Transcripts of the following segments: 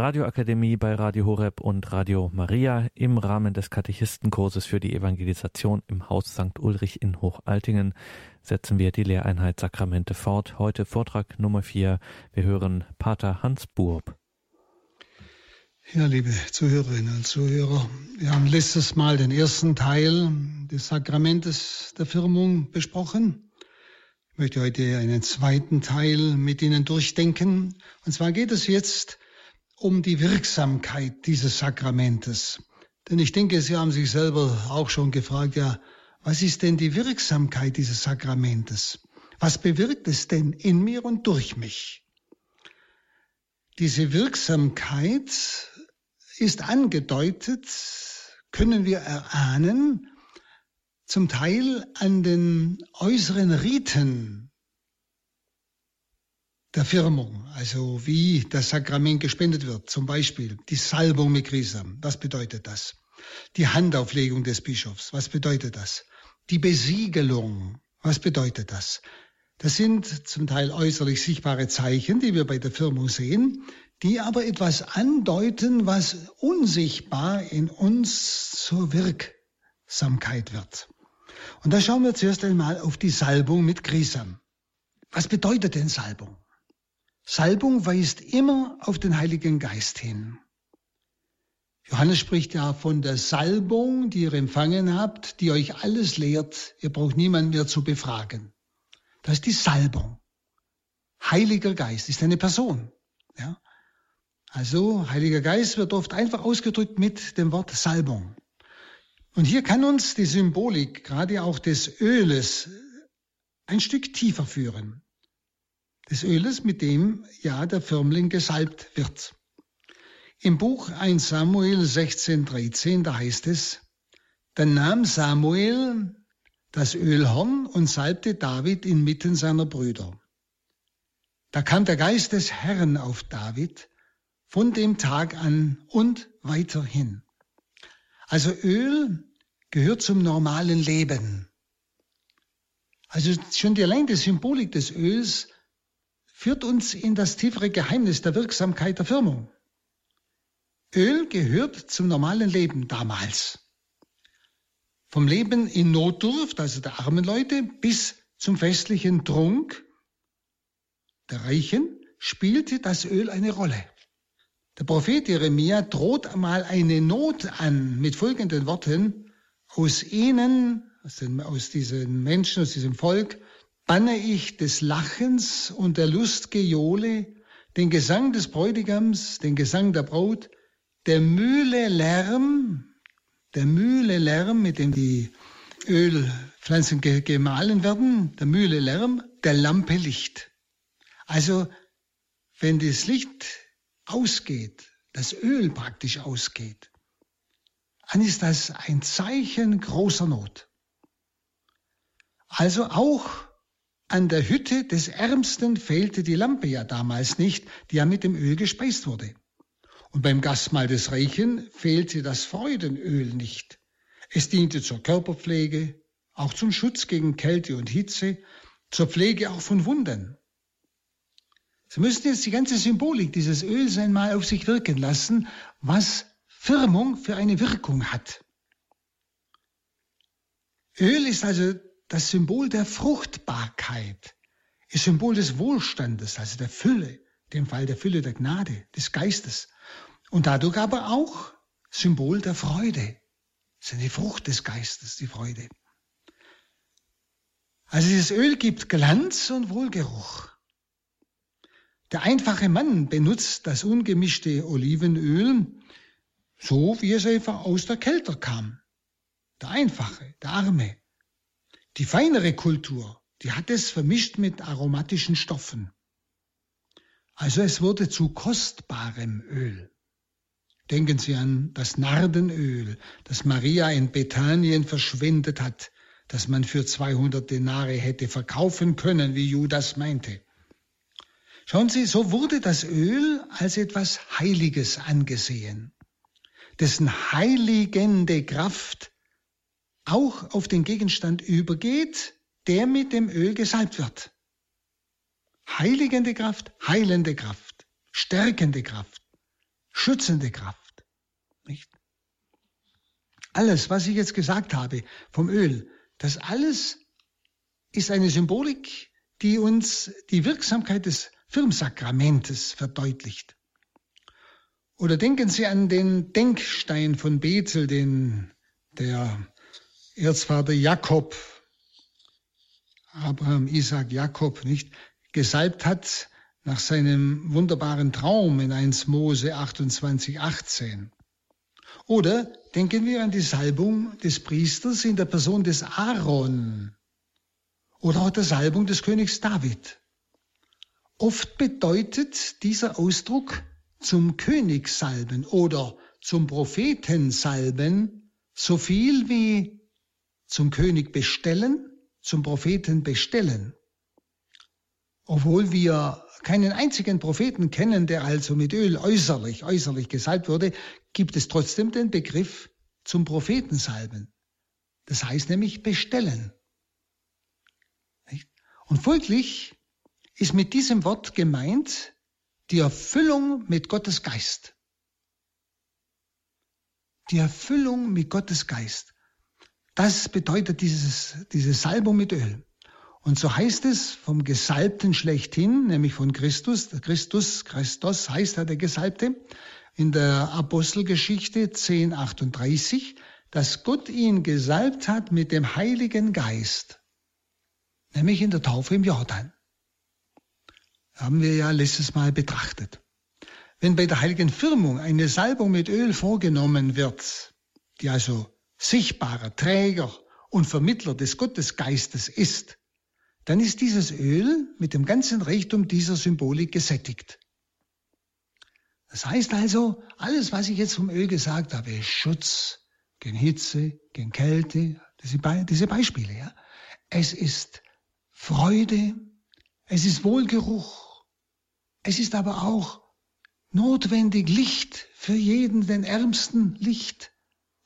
Radioakademie bei Radio Horeb und Radio Maria im Rahmen des Katechistenkurses für die Evangelisation im Haus St. Ulrich in Hochaltingen setzen wir die Lehreinheit Sakramente fort. Heute Vortrag Nummer vier. Wir hören Pater Hans Burb. Ja, liebe Zuhörerinnen und Zuhörer, wir haben letztes Mal den ersten Teil des Sakramentes der Firmung besprochen möchte heute einen zweiten Teil mit Ihnen durchdenken. Und zwar geht es jetzt um die Wirksamkeit dieses Sakramentes. Denn ich denke, Sie haben sich selber auch schon gefragt, ja, was ist denn die Wirksamkeit dieses Sakramentes? Was bewirkt es denn in mir und durch mich? Diese Wirksamkeit ist angedeutet, können wir erahnen, zum Teil an den äußeren Riten der Firmung, also wie das Sakrament gespendet wird, zum Beispiel die Salbung mit Grisam, was bedeutet das? Die Handauflegung des Bischofs, was bedeutet das? Die Besiegelung, was bedeutet das? Das sind zum Teil äußerlich sichtbare Zeichen, die wir bei der Firmung sehen, die aber etwas andeuten, was unsichtbar in uns zur Wirksamkeit wird. Und da schauen wir zuerst einmal auf die Salbung mit Grisam. Was bedeutet denn Salbung? Salbung weist immer auf den Heiligen Geist hin. Johannes spricht ja von der Salbung, die ihr empfangen habt, die euch alles lehrt. Ihr braucht niemanden mehr zu befragen. Das ist die Salbung. Heiliger Geist ist eine Person. Ja? Also Heiliger Geist wird oft einfach ausgedrückt mit dem Wort Salbung. Und hier kann uns die Symbolik gerade auch des Öles ein Stück tiefer führen. Des Öles, mit dem ja der Firmling gesalbt wird. Im Buch 1 Samuel 16, 13, da heißt es, dann nahm Samuel das Ölhorn und salbte David inmitten seiner Brüder. Da kam der Geist des Herrn auf David von dem Tag an und weiterhin. Also Öl gehört zum normalen Leben. Also schon die allein die Symbolik des Öls führt uns in das tiefere Geheimnis der Wirksamkeit der Firmung. Öl gehört zum normalen Leben damals. Vom Leben in Notdurft, also der armen Leute, bis zum festlichen Trunk der Reichen spielte das Öl eine Rolle. Der Prophet Jeremia droht einmal eine Not an mit folgenden Worten, aus ihnen, aus, den, aus diesen Menschen, aus diesem Volk, banne ich des Lachens und der Lust Gejohle, den Gesang des Bräutigams, den Gesang der Braut, der Mühle Lärm, der Mühle Lärm, mit dem die Ölpflanzen gemahlen werden, der Mühle Lärm, der Lampe Licht. Also, wenn das Licht ausgeht, das Öl praktisch ausgeht, dann ist das ein Zeichen großer Not. Also auch an der Hütte des Ärmsten fehlte die Lampe ja damals nicht, die ja mit dem Öl gespeist wurde. Und beim Gastmahl des Reichen fehlte das Freudenöl nicht. Es diente zur Körperpflege, auch zum Schutz gegen Kälte und Hitze, zur Pflege auch von Wunden. Sie müssen jetzt die ganze Symbolik dieses Öls einmal auf sich wirken lassen, was Firmung für eine Wirkung hat. Öl ist also das Symbol der Fruchtbarkeit, ist Symbol des Wohlstandes, also der Fülle, dem Fall der Fülle der Gnade, des Geistes. Und dadurch aber auch Symbol der Freude. Das ist eine Frucht des Geistes, die Freude. Also dieses Öl gibt Glanz und Wohlgeruch. Der einfache Mann benutzt das ungemischte Olivenöl so, wie es einfach aus der Kälte kam. Der einfache, der arme. Die feinere Kultur, die hat es vermischt mit aromatischen Stoffen. Also es wurde zu kostbarem Öl. Denken Sie an das Nardenöl, das Maria in Bethanien verschwendet hat, das man für 200 Denare hätte verkaufen können, wie Judas meinte. Schauen Sie, so wurde das Öl als etwas Heiliges angesehen, dessen heiligende Kraft auch auf den Gegenstand übergeht, der mit dem Öl gesalbt wird. Heiligende Kraft, heilende Kraft, stärkende Kraft, schützende Kraft. Nicht? Alles, was ich jetzt gesagt habe vom Öl, das alles ist eine Symbolik, die uns die Wirksamkeit des Firmsakramentes verdeutlicht. Oder denken Sie an den Denkstein von Bethel, den der Erzvater Jakob, Abraham, Isaac, Jakob, nicht gesalbt hat nach seinem wunderbaren Traum in 1 Mose 28, 18. Oder denken wir an die Salbung des Priesters in der Person des Aaron oder auch der Salbung des Königs David. Oft bedeutet dieser Ausdruck zum König salben oder zum Propheten salben so viel wie zum König bestellen, zum Propheten bestellen. Obwohl wir keinen einzigen Propheten kennen, der also mit Öl äußerlich, äußerlich gesalbt wurde, gibt es trotzdem den Begriff zum Propheten salben. Das heißt nämlich bestellen. Und folglich ist mit diesem Wort gemeint die Erfüllung mit Gottes Geist. Die Erfüllung mit Gottes Geist. Das bedeutet dieses, diese Salbung mit Öl. Und so heißt es vom Gesalbten schlechthin, nämlich von Christus, Christus, Christus heißt er der Gesalbte, in der Apostelgeschichte 1038, dass Gott ihn gesalbt hat mit dem Heiligen Geist, nämlich in der Taufe im Jordan. Haben wir ja letztes Mal betrachtet. Wenn bei der heiligen Firmung eine Salbung mit Öl vorgenommen wird, die also sichtbarer Träger und Vermittler des Gottesgeistes ist, dann ist dieses Öl mit dem ganzen Reichtum dieser Symbolik gesättigt. Das heißt also, alles, was ich jetzt vom Öl gesagt habe, ist Schutz gegen Hitze, gegen Kälte, diese Beispiele. Ja? Es ist Freude, es ist Wohlgeruch, es ist aber auch notwendig Licht für jeden, den Ärmsten Licht.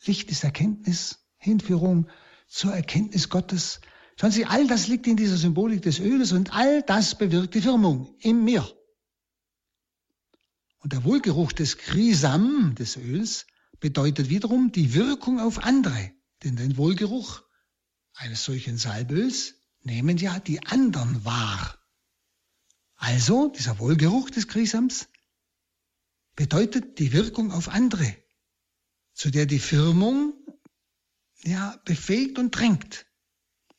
Licht ist Erkenntnis, Hinführung zur Erkenntnis Gottes. Schauen Sie, all das liegt in dieser Symbolik des Öles und all das bewirkt die Firmung in mir. Und der Wohlgeruch des Krisam, des Öls, bedeutet wiederum die Wirkung auf andere. Denn den Wohlgeruch eines solchen Salböls nehmen ja die anderen wahr. Also, dieser Wohlgeruch des Krisams bedeutet die Wirkung auf andere, zu der die Firmung ja befähigt und drängt.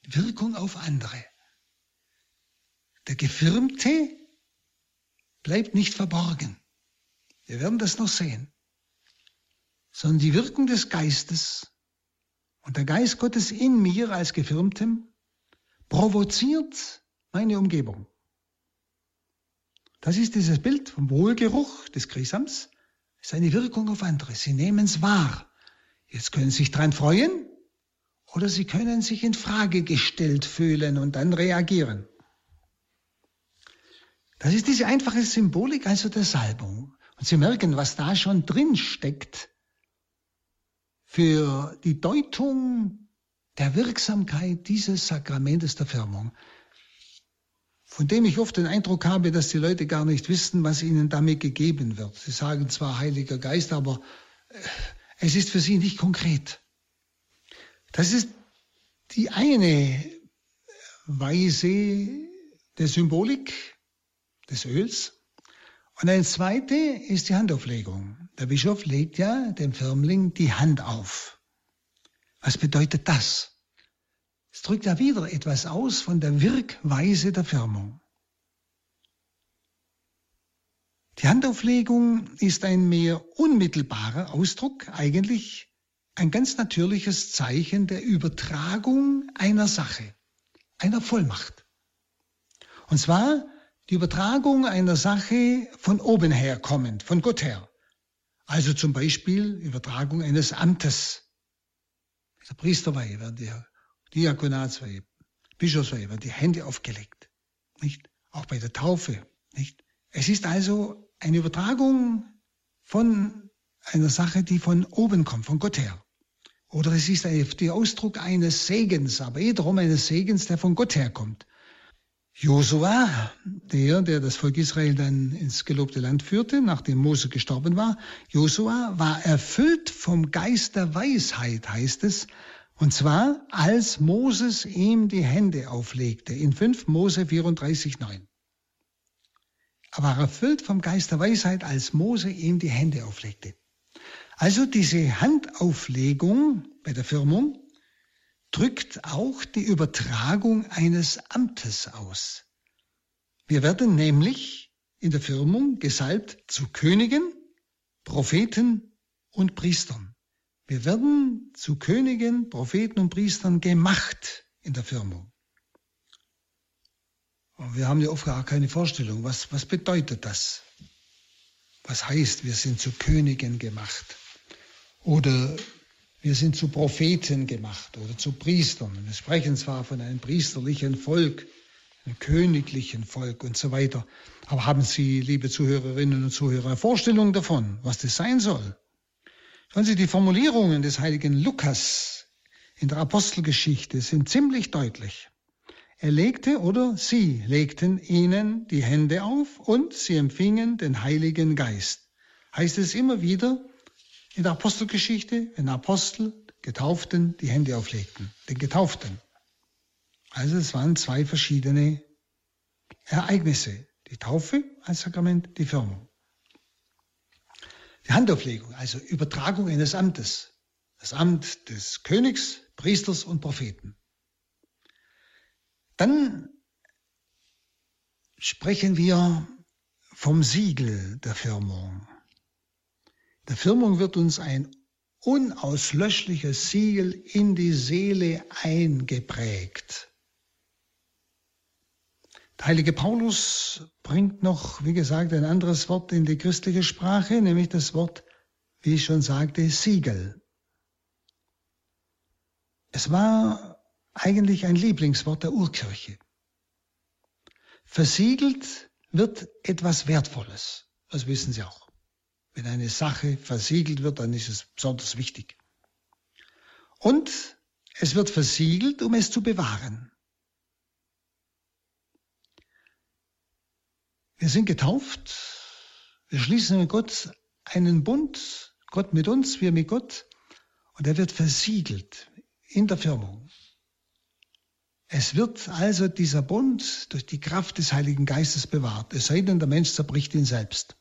Wirkung auf andere. Der Gefirmte bleibt nicht verborgen. Wir werden das noch sehen. Sondern die Wirkung des Geistes und der Geist Gottes in mir als Gefirmtem provoziert meine Umgebung. Das ist dieses Bild vom Wohlgeruch des Seine Wirkung auf andere. Sie nehmen es wahr. Jetzt können Sie sich daran freuen oder sie können sich in Frage gestellt fühlen und dann reagieren. Das ist diese einfache Symbolik also der Salbung. Und Sie merken, was da schon drin steckt für die Deutung der Wirksamkeit dieses Sakramentes der Firmung, von dem ich oft den Eindruck habe, dass die Leute gar nicht wissen, was ihnen damit gegeben wird. Sie sagen zwar Heiliger Geist, aber äh, es ist für sie nicht konkret. Das ist die eine Weise der Symbolik des Öls. Und eine zweite ist die Handauflegung. Der Bischof legt ja dem Firmling die Hand auf. Was bedeutet das? Es drückt ja wieder etwas aus von der Wirkweise der Firmung. Die Handauflegung ist ein mehr unmittelbarer Ausdruck eigentlich ein ganz natürliches Zeichen der Übertragung einer Sache, einer Vollmacht. Und zwar die Übertragung einer Sache von oben her kommend, von Gott her. Also zum Beispiel Übertragung eines Amtes. Der Priesterweihe werden die Diakonatsweihe, Bischofsweihe die Hände aufgelegt. Nicht? Auch bei der Taufe. Nicht? Es ist also eine Übertragung von einer Sache, die von oben kommt, von Gott her. Oder es ist der Ausdruck eines Segens, aber wiederum eines Segens, der von Gott herkommt. Josua, der, der das Volk Israel dann ins gelobte Land führte, nachdem Mose gestorben war, Josua war erfüllt vom Geist der Weisheit, heißt es, und zwar als Moses ihm die Hände auflegte, in 5 Mose 34, 9. Er war erfüllt vom Geist der Weisheit, als Mose ihm die Hände auflegte. Also diese Handauflegung bei der Firmung drückt auch die Übertragung eines Amtes aus. Wir werden nämlich in der Firmung gesalbt zu Königen, Propheten und Priestern. Wir werden zu Königen, Propheten und Priestern gemacht in der Firmung. Und wir haben ja oft gar keine Vorstellung, was, was bedeutet das? Was heißt, wir sind zu Königen gemacht? Oder wir sind zu Propheten gemacht oder zu Priestern. Wir sprechen zwar von einem priesterlichen Volk, einem königlichen Volk und so weiter. Aber haben Sie, liebe Zuhörerinnen und Zuhörer, eine Vorstellung davon, was das sein soll? Schauen Sie, die Formulierungen des heiligen Lukas in der Apostelgeschichte sind ziemlich deutlich. Er legte oder sie legten ihnen die Hände auf und sie empfingen den Heiligen Geist. Heißt es immer wieder, in der Apostelgeschichte, wenn Apostel Getauften die Hände auflegten, den Getauften. Also es waren zwei verschiedene Ereignisse. Die Taufe als Sakrament, die Firmung. Die Handauflegung, also Übertragung eines Amtes. Das Amt des Königs, Priesters und Propheten. Dann sprechen wir vom Siegel der Firmung. Der Firmung wird uns ein unauslöschliches Siegel in die Seele eingeprägt. Der heilige Paulus bringt noch, wie gesagt, ein anderes Wort in die christliche Sprache, nämlich das Wort, wie ich schon sagte, Siegel. Es war eigentlich ein Lieblingswort der Urkirche. Versiegelt wird etwas Wertvolles. Das wissen Sie auch. Wenn eine Sache versiegelt wird, dann ist es besonders wichtig. Und es wird versiegelt, um es zu bewahren. Wir sind getauft, wir schließen mit Gott einen Bund, Gott mit uns, wir mit Gott, und er wird versiegelt in der Firmung. Es wird also dieser Bund durch die Kraft des Heiligen Geistes bewahrt, es sei denn, der Mensch zerbricht ihn selbst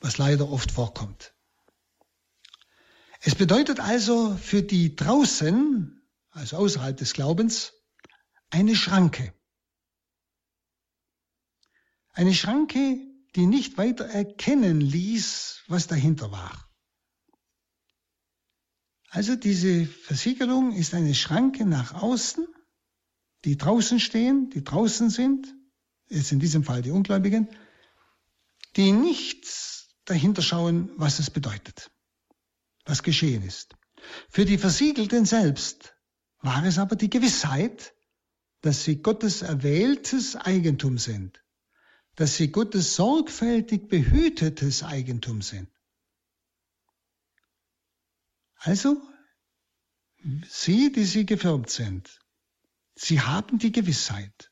was leider oft vorkommt. Es bedeutet also für die draußen, also außerhalb des Glaubens, eine Schranke. Eine Schranke, die nicht weiter erkennen ließ, was dahinter war. Also diese Versiegelung ist eine Schranke nach außen, die draußen stehen, die draußen sind, jetzt in diesem Fall die Ungläubigen, die nichts dahinter schauen, was es bedeutet, was geschehen ist. Für die Versiegelten selbst war es aber die Gewissheit, dass sie Gottes erwähltes Eigentum sind, dass sie Gottes sorgfältig behütetes Eigentum sind. Also, Sie, die Sie gefirmt sind, Sie haben die Gewissheit,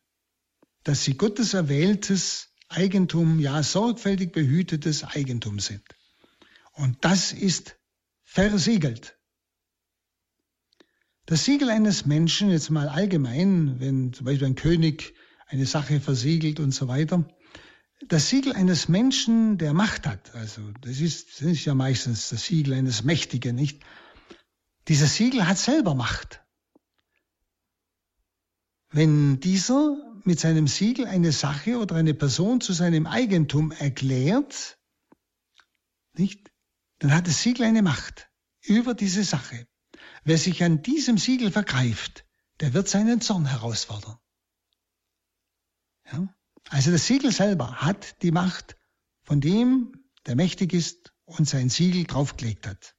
dass Sie Gottes erwähltes Eigentum, ja sorgfältig behütetes Eigentum sind. Und das ist versiegelt. Das Siegel eines Menschen, jetzt mal allgemein, wenn zum Beispiel ein König eine Sache versiegelt und so weiter, das Siegel eines Menschen, der Macht hat, also das ist, das ist ja meistens das Siegel eines Mächtigen, nicht? Dieses Siegel hat selber Macht. Wenn dieser mit seinem Siegel eine Sache oder eine Person zu seinem Eigentum erklärt, nicht, dann hat das Siegel eine Macht über diese Sache. Wer sich an diesem Siegel vergreift, der wird seinen Zorn herausfordern. Ja? Also das Siegel selber hat die Macht von dem, der mächtig ist und sein Siegel draufgelegt hat.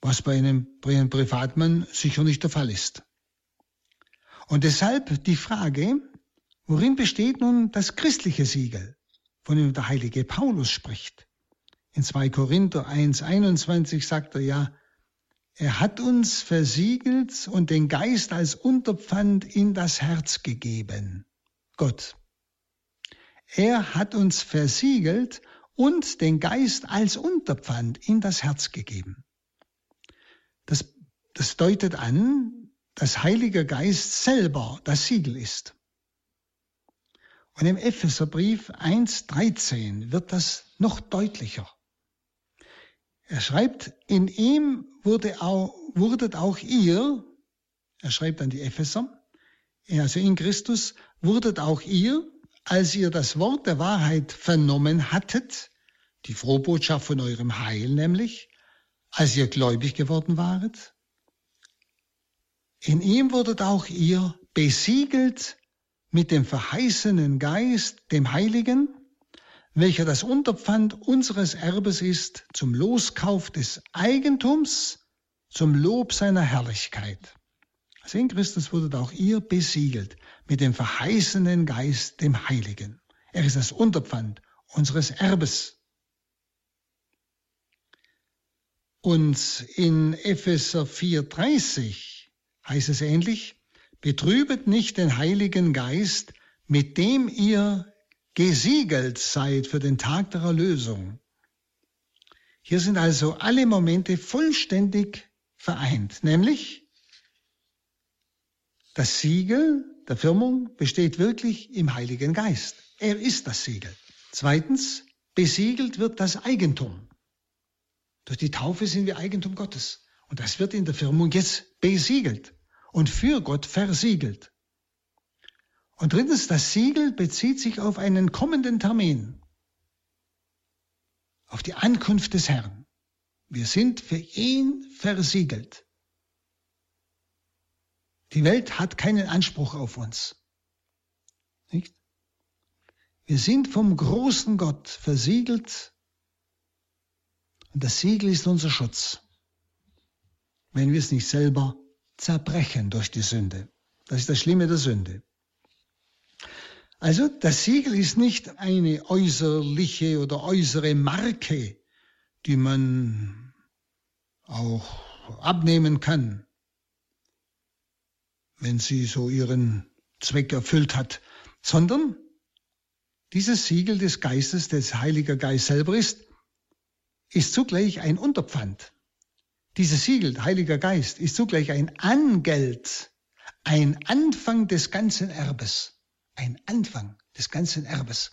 Was bei einem Privatmann sicher nicht der Fall ist. Und deshalb die Frage, worin besteht nun das christliche Siegel, von dem der heilige Paulus spricht? In 2 Korinther 1.21 sagt er ja, er hat uns versiegelt und den Geist als Unterpfand in das Herz gegeben. Gott. Er hat uns versiegelt und den Geist als Unterpfand in das Herz gegeben. Das, das deutet an, dass Heiliger Geist selber das Siegel ist. Und im Epheserbrief 1.13 wird das noch deutlicher. Er schreibt, in ihm wurde auch, wurdet auch ihr, er schreibt an die Epheser, also in Christus wurdet auch ihr, als ihr das Wort der Wahrheit vernommen hattet, die Frohbotschaft von eurem Heil nämlich, als ihr gläubig geworden waret, in ihm wurdet auch ihr besiegelt mit dem verheißenen Geist, dem Heiligen, welcher das Unterpfand unseres Erbes ist zum Loskauf des Eigentums, zum Lob seiner Herrlichkeit. Also in Christus wurdet auch ihr besiegelt mit dem verheißenen Geist, dem Heiligen. Er ist das Unterpfand unseres Erbes. Und in Epheser 4,30 heißt es ähnlich, betrübet nicht den Heiligen Geist, mit dem ihr gesiegelt seid für den Tag der Erlösung. Hier sind also alle Momente vollständig vereint, nämlich das Siegel der Firmung besteht wirklich im Heiligen Geist. Er ist das Siegel. Zweitens, besiegelt wird das Eigentum. Durch die Taufe sind wir Eigentum Gottes. Und das wird in der Firmung jetzt besiegelt und für Gott versiegelt. Und drittens, das Siegel bezieht sich auf einen kommenden Termin, auf die Ankunft des Herrn. Wir sind für ihn versiegelt. Die Welt hat keinen Anspruch auf uns. Nicht? Wir sind vom großen Gott versiegelt und das Siegel ist unser Schutz, wenn wir es nicht selber zerbrechen durch die Sünde. Das ist das Schlimme der Sünde. Also das Siegel ist nicht eine äußerliche oder äußere Marke, die man auch abnehmen kann, wenn sie so ihren Zweck erfüllt hat, sondern dieses Siegel des Geistes, des Heiliger Geist selber ist, ist zugleich ein Unterpfand. Dieses Siegel, Heiliger Geist, ist zugleich ein Angeld, ein Anfang des ganzen Erbes ein Anfang des ganzen Erbes,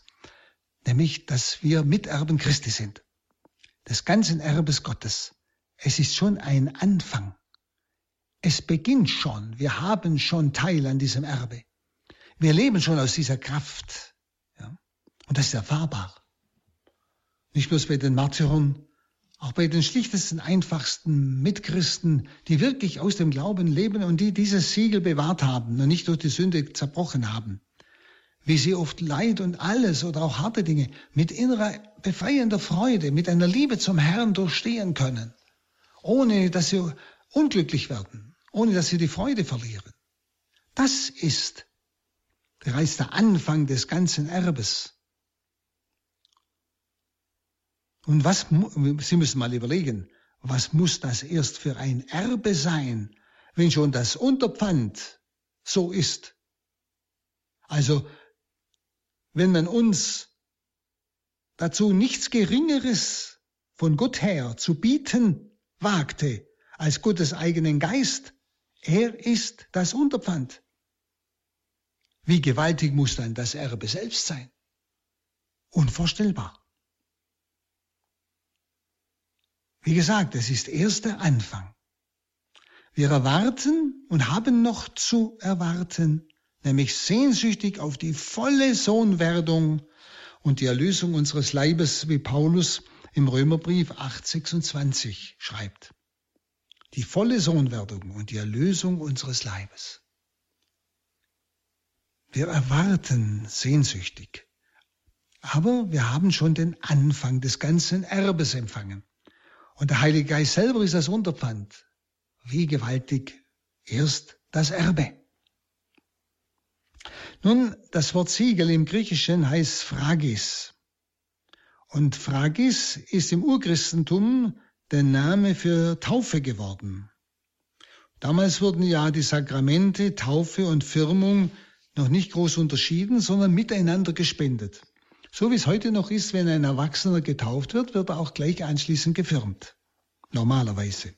nämlich dass wir Miterben Christi sind, des ganzen Erbes Gottes. Es ist schon ein Anfang. Es beginnt schon. Wir haben schon Teil an diesem Erbe. Wir leben schon aus dieser Kraft. Ja? Und das ist erfahrbar. Nicht bloß bei den Märtyrern, auch bei den schlichtesten, einfachsten Mitchristen, die wirklich aus dem Glauben leben und die dieses Siegel bewahrt haben und nicht durch die Sünde zerbrochen haben wie sie oft Leid und alles oder auch harte Dinge mit innerer befreiender Freude, mit einer Liebe zum Herrn durchstehen können, ohne dass sie unglücklich werden, ohne dass sie die Freude verlieren. Das ist bereits der Anfang des ganzen Erbes. Und was, Sie müssen mal überlegen, was muss das erst für ein Erbe sein, wenn schon das Unterpfand so ist? Also wenn man uns dazu nichts Geringeres von Gott her zu bieten wagte als Gottes eigenen Geist, er ist das Unterpfand. Wie gewaltig muss dann das Erbe selbst sein? Unvorstellbar. Wie gesagt, es ist erst der Anfang. Wir erwarten und haben noch zu erwarten nämlich sehnsüchtig auf die volle Sohnwerdung und die Erlösung unseres Leibes, wie Paulus im Römerbrief 8,26 schreibt. Die volle Sohnwerdung und die Erlösung unseres Leibes. Wir erwarten sehnsüchtig. Aber wir haben schon den Anfang des ganzen Erbes empfangen. Und der Heilige Geist selber ist das Unterpfand. Wie gewaltig erst das Erbe. Nun, das Wort Siegel im Griechischen heißt Phragis. Und Phragis ist im Urchristentum der Name für Taufe geworden. Damals wurden ja die Sakramente, Taufe und Firmung noch nicht groß unterschieden, sondern miteinander gespendet. So wie es heute noch ist, wenn ein Erwachsener getauft wird, wird er auch gleich anschließend gefirmt. Normalerweise.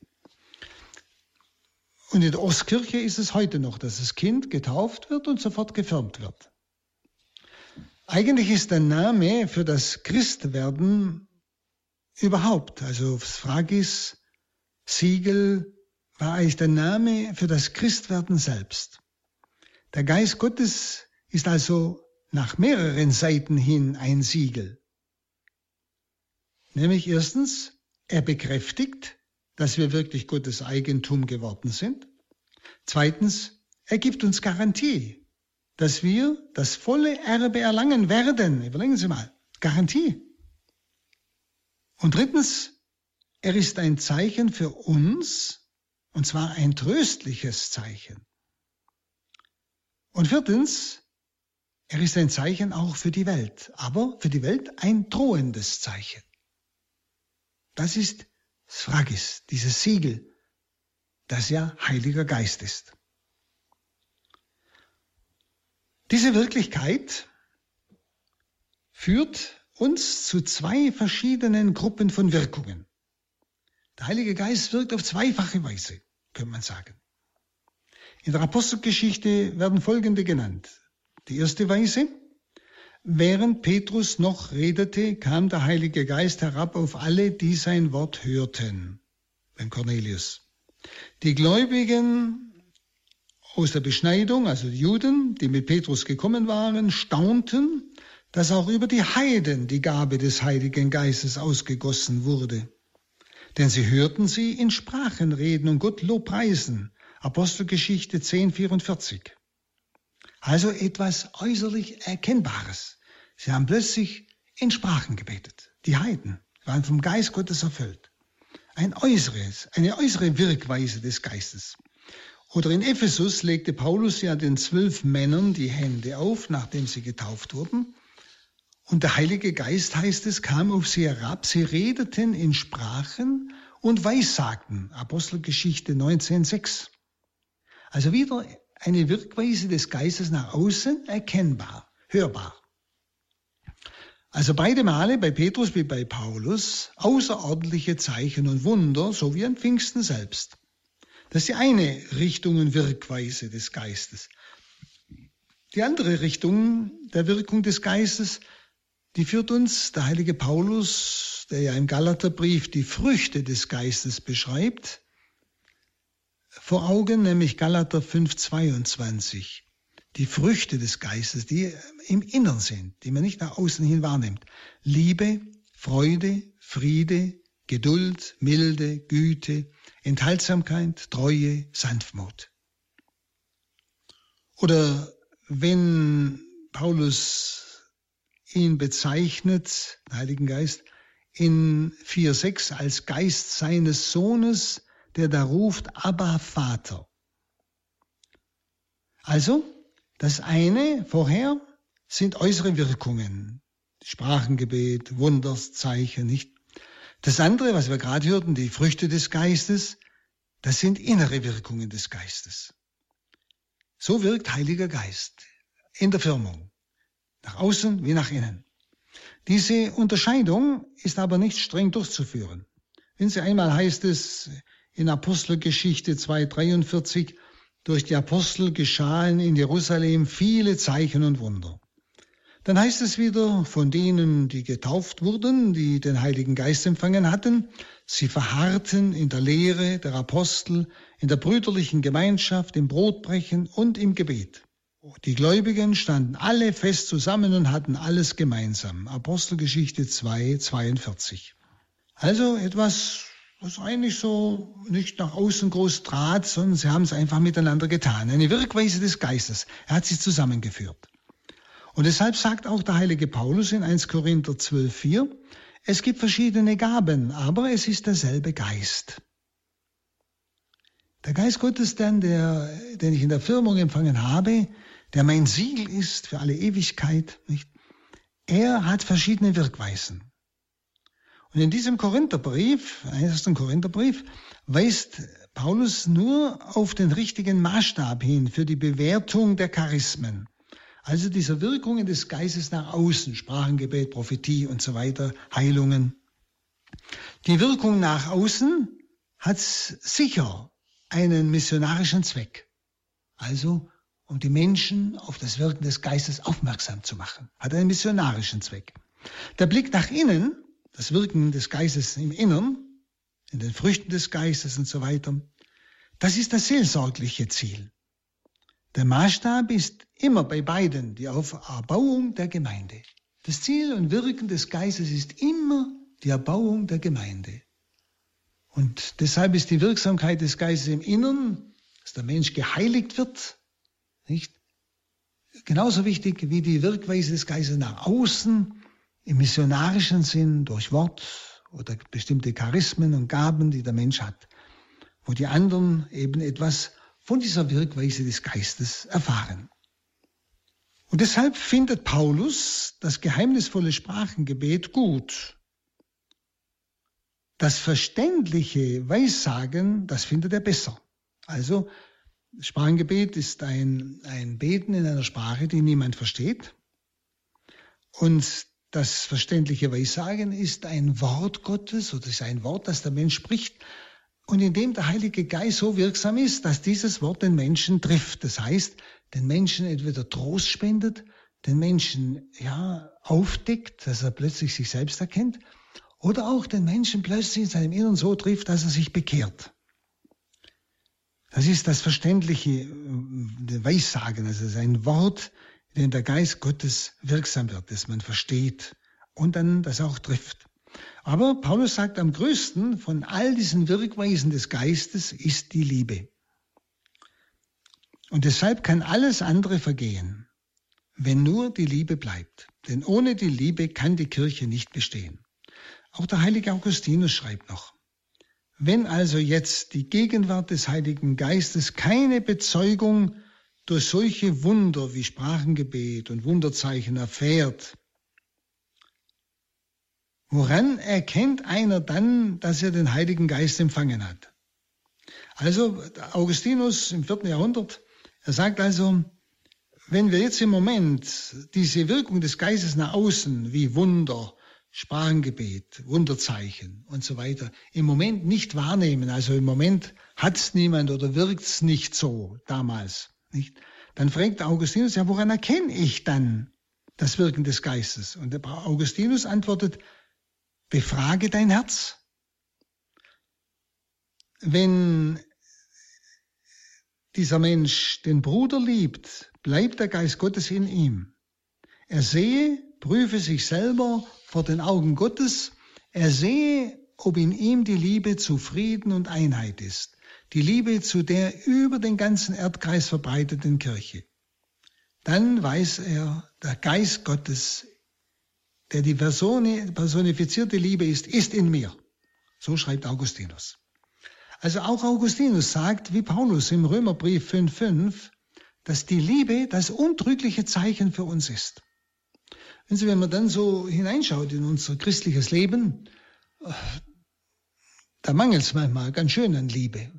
Und in der Ostkirche ist es heute noch, dass das Kind getauft wird und sofort gefirmt wird. Eigentlich ist der Name für das Christwerden überhaupt, also Phragis, Siegel, war eigentlich der Name für das Christwerden selbst. Der Geist Gottes ist also nach mehreren Seiten hin ein Siegel. Nämlich erstens, er bekräftigt, dass wir wirklich Gottes Eigentum geworden sind. Zweitens, er gibt uns Garantie, dass wir das volle Erbe erlangen werden. Überlegen Sie mal, Garantie. Und drittens, er ist ein Zeichen für uns, und zwar ein tröstliches Zeichen. Und viertens, er ist ein Zeichen auch für die Welt, aber für die Welt ein drohendes Zeichen. Das ist Sphagis, dieses Siegel, das ja Heiliger Geist ist. Diese Wirklichkeit führt uns zu zwei verschiedenen Gruppen von Wirkungen. Der Heilige Geist wirkt auf zweifache Weise, könnte man sagen. In der Apostelgeschichte werden folgende genannt. Die erste Weise, während Petrus noch redete, kam der Heilige Geist herab auf alle, die sein Wort hörten. Beim Cornelius. Die Gläubigen aus der Beschneidung, also die Juden, die mit Petrus gekommen waren, staunten, dass auch über die Heiden die Gabe des Heiligen Geistes ausgegossen wurde. Denn sie hörten sie in Sprachen reden und Gott Lobpreisen. Apostelgeschichte 10,44. Also etwas äußerlich Erkennbares. Sie haben plötzlich in Sprachen gebetet. Die Heiden waren vom Geist Gottes erfüllt. Ein äußeres, eine äußere Wirkweise des Geistes. Oder in Ephesus legte Paulus ja den zwölf Männern die Hände auf, nachdem sie getauft wurden. Und der Heilige Geist, heißt es, kam auf sie herab. Sie redeten in Sprachen und weissagten. Apostelgeschichte 19,6. Also wieder eine Wirkweise des Geistes nach außen erkennbar, hörbar. Also beide Male bei Petrus wie bei Paulus außerordentliche Zeichen und Wunder, so wie an Pfingsten selbst. Das ist die eine Richtung und Wirkweise des Geistes. Die andere Richtung der Wirkung des Geistes die führt uns der heilige Paulus, der ja im Galaterbrief die Früchte des Geistes beschreibt, vor Augen, nämlich Galater 5,22. Die Früchte des Geistes, die im Innern sind, die man nicht nach außen hin wahrnimmt. Liebe, Freude, Friede, Geduld, Milde, Güte, Enthaltsamkeit, Treue, Sanftmut. Oder wenn Paulus ihn bezeichnet, den Heiligen Geist, in 4.6 als Geist seines Sohnes, der da ruft, Abba Vater. Also, das eine vorher sind äußere Wirkungen, Sprachengebet, Wunderszeichen, nicht? Das andere, was wir gerade hörten, die Früchte des Geistes, das sind innere Wirkungen des Geistes. So wirkt Heiliger Geist in der Firmung nach außen wie nach innen. Diese Unterscheidung ist aber nicht streng durchzuführen. Wenn sie einmal heißt es in Apostelgeschichte 2,43, durch die Apostel geschahen in Jerusalem viele Zeichen und Wunder. Dann heißt es wieder von denen, die getauft wurden, die den Heiligen Geist empfangen hatten, sie verharrten in der Lehre der Apostel, in der brüderlichen Gemeinschaft, im Brotbrechen und im Gebet. Die Gläubigen standen alle fest zusammen und hatten alles gemeinsam. Apostelgeschichte 2, 42. Also etwas, was eigentlich so nicht nach außen groß trat, sondern sie haben es einfach miteinander getan. Eine Wirkweise des Geistes. Er hat sie zusammengeführt. Und deshalb sagt auch der heilige Paulus in 1 Korinther 12, 4, es gibt verschiedene Gaben, aber es ist derselbe Geist. Der Geist Gottes dann, der, den ich in der Firmung empfangen habe, der mein Siegel ist für alle Ewigkeit, nicht? Er hat verschiedene Wirkweisen. Und in diesem Korintherbrief, ersten Korintherbrief, weist Paulus nur auf den richtigen Maßstab hin für die Bewertung der Charismen. Also dieser Wirkungen des Geistes nach außen, Sprachengebet, Prophetie und so weiter, Heilungen. Die Wirkung nach außen hat sicher einen missionarischen Zweck. Also, um die Menschen auf das Wirken des Geistes aufmerksam zu machen. Hat einen missionarischen Zweck. Der Blick nach innen, das Wirken des Geistes im Innern, in den Früchten des Geistes und so weiter, das ist das seelsorgliche Ziel. Der Maßstab ist immer bei beiden die Auferbauung der Gemeinde. Das Ziel und Wirken des Geistes ist immer die Erbauung der Gemeinde. Und deshalb ist die Wirksamkeit des Geistes im Innern, dass der Mensch geheiligt wird, nicht? Genauso wichtig wie die Wirkweise des Geistes nach außen, im missionarischen Sinn, durch Wort oder bestimmte Charismen und Gaben, die der Mensch hat, wo die anderen eben etwas von dieser Wirkweise des Geistes erfahren. Und deshalb findet Paulus das geheimnisvolle Sprachengebet gut. Das verständliche Weissagen, das findet er besser. Also Sprachengebet ist ein, ein Beten in einer Sprache, die niemand versteht. Und das verständliche Weissagen ist ein Wort Gottes oder ist ein Wort, das der Mensch spricht, und in dem der Heilige Geist so wirksam ist, dass dieses Wort den Menschen trifft. Das heißt, den Menschen entweder Trost spendet, den Menschen ja aufdeckt, dass er plötzlich sich selbst erkennt, oder auch den Menschen plötzlich in seinem Inneren so trifft, dass er sich bekehrt. Das ist das verständliche äh, Weissagen, also ein Wort, in der Geist Gottes wirksam wird, das man versteht und dann das auch trifft. Aber Paulus sagt, am größten von all diesen Wirkweisen des Geistes ist die Liebe. Und deshalb kann alles andere vergehen, wenn nur die Liebe bleibt. Denn ohne die Liebe kann die Kirche nicht bestehen. Auch der heilige Augustinus schreibt noch, wenn also jetzt die Gegenwart des Heiligen Geistes keine Bezeugung durch solche Wunder wie Sprachengebet und Wunderzeichen erfährt, Woran erkennt einer dann, dass er den Heiligen Geist empfangen hat? Also Augustinus im vierten Jahrhundert, er sagt also, wenn wir jetzt im Moment diese Wirkung des Geistes nach außen, wie Wunder, Sprachengebet, Wunderzeichen und so weiter, im Moment nicht wahrnehmen, also im Moment hat's niemand oder wirkt's nicht so damals, nicht? Dann fragt Augustinus, ja, woran erkenne ich dann das Wirken des Geistes? Und der Augustinus antwortet, Befrage dein Herz. Wenn dieser Mensch den Bruder liebt, bleibt der Geist Gottes in ihm. Er sehe, prüfe sich selber vor den Augen Gottes, er sehe, ob in ihm die Liebe zu Frieden und Einheit ist, die Liebe zu der über den ganzen Erdkreis verbreiteten Kirche. Dann weiß er, der Geist Gottes der die personifizierte Liebe ist, ist in mir. So schreibt Augustinus. Also auch Augustinus sagt, wie Paulus im Römerbrief 5.5, dass die Liebe das untrügliche Zeichen für uns ist. Wenn Sie, wenn man dann so hineinschaut in unser christliches Leben, da mangelt es manchmal ganz schön an Liebe.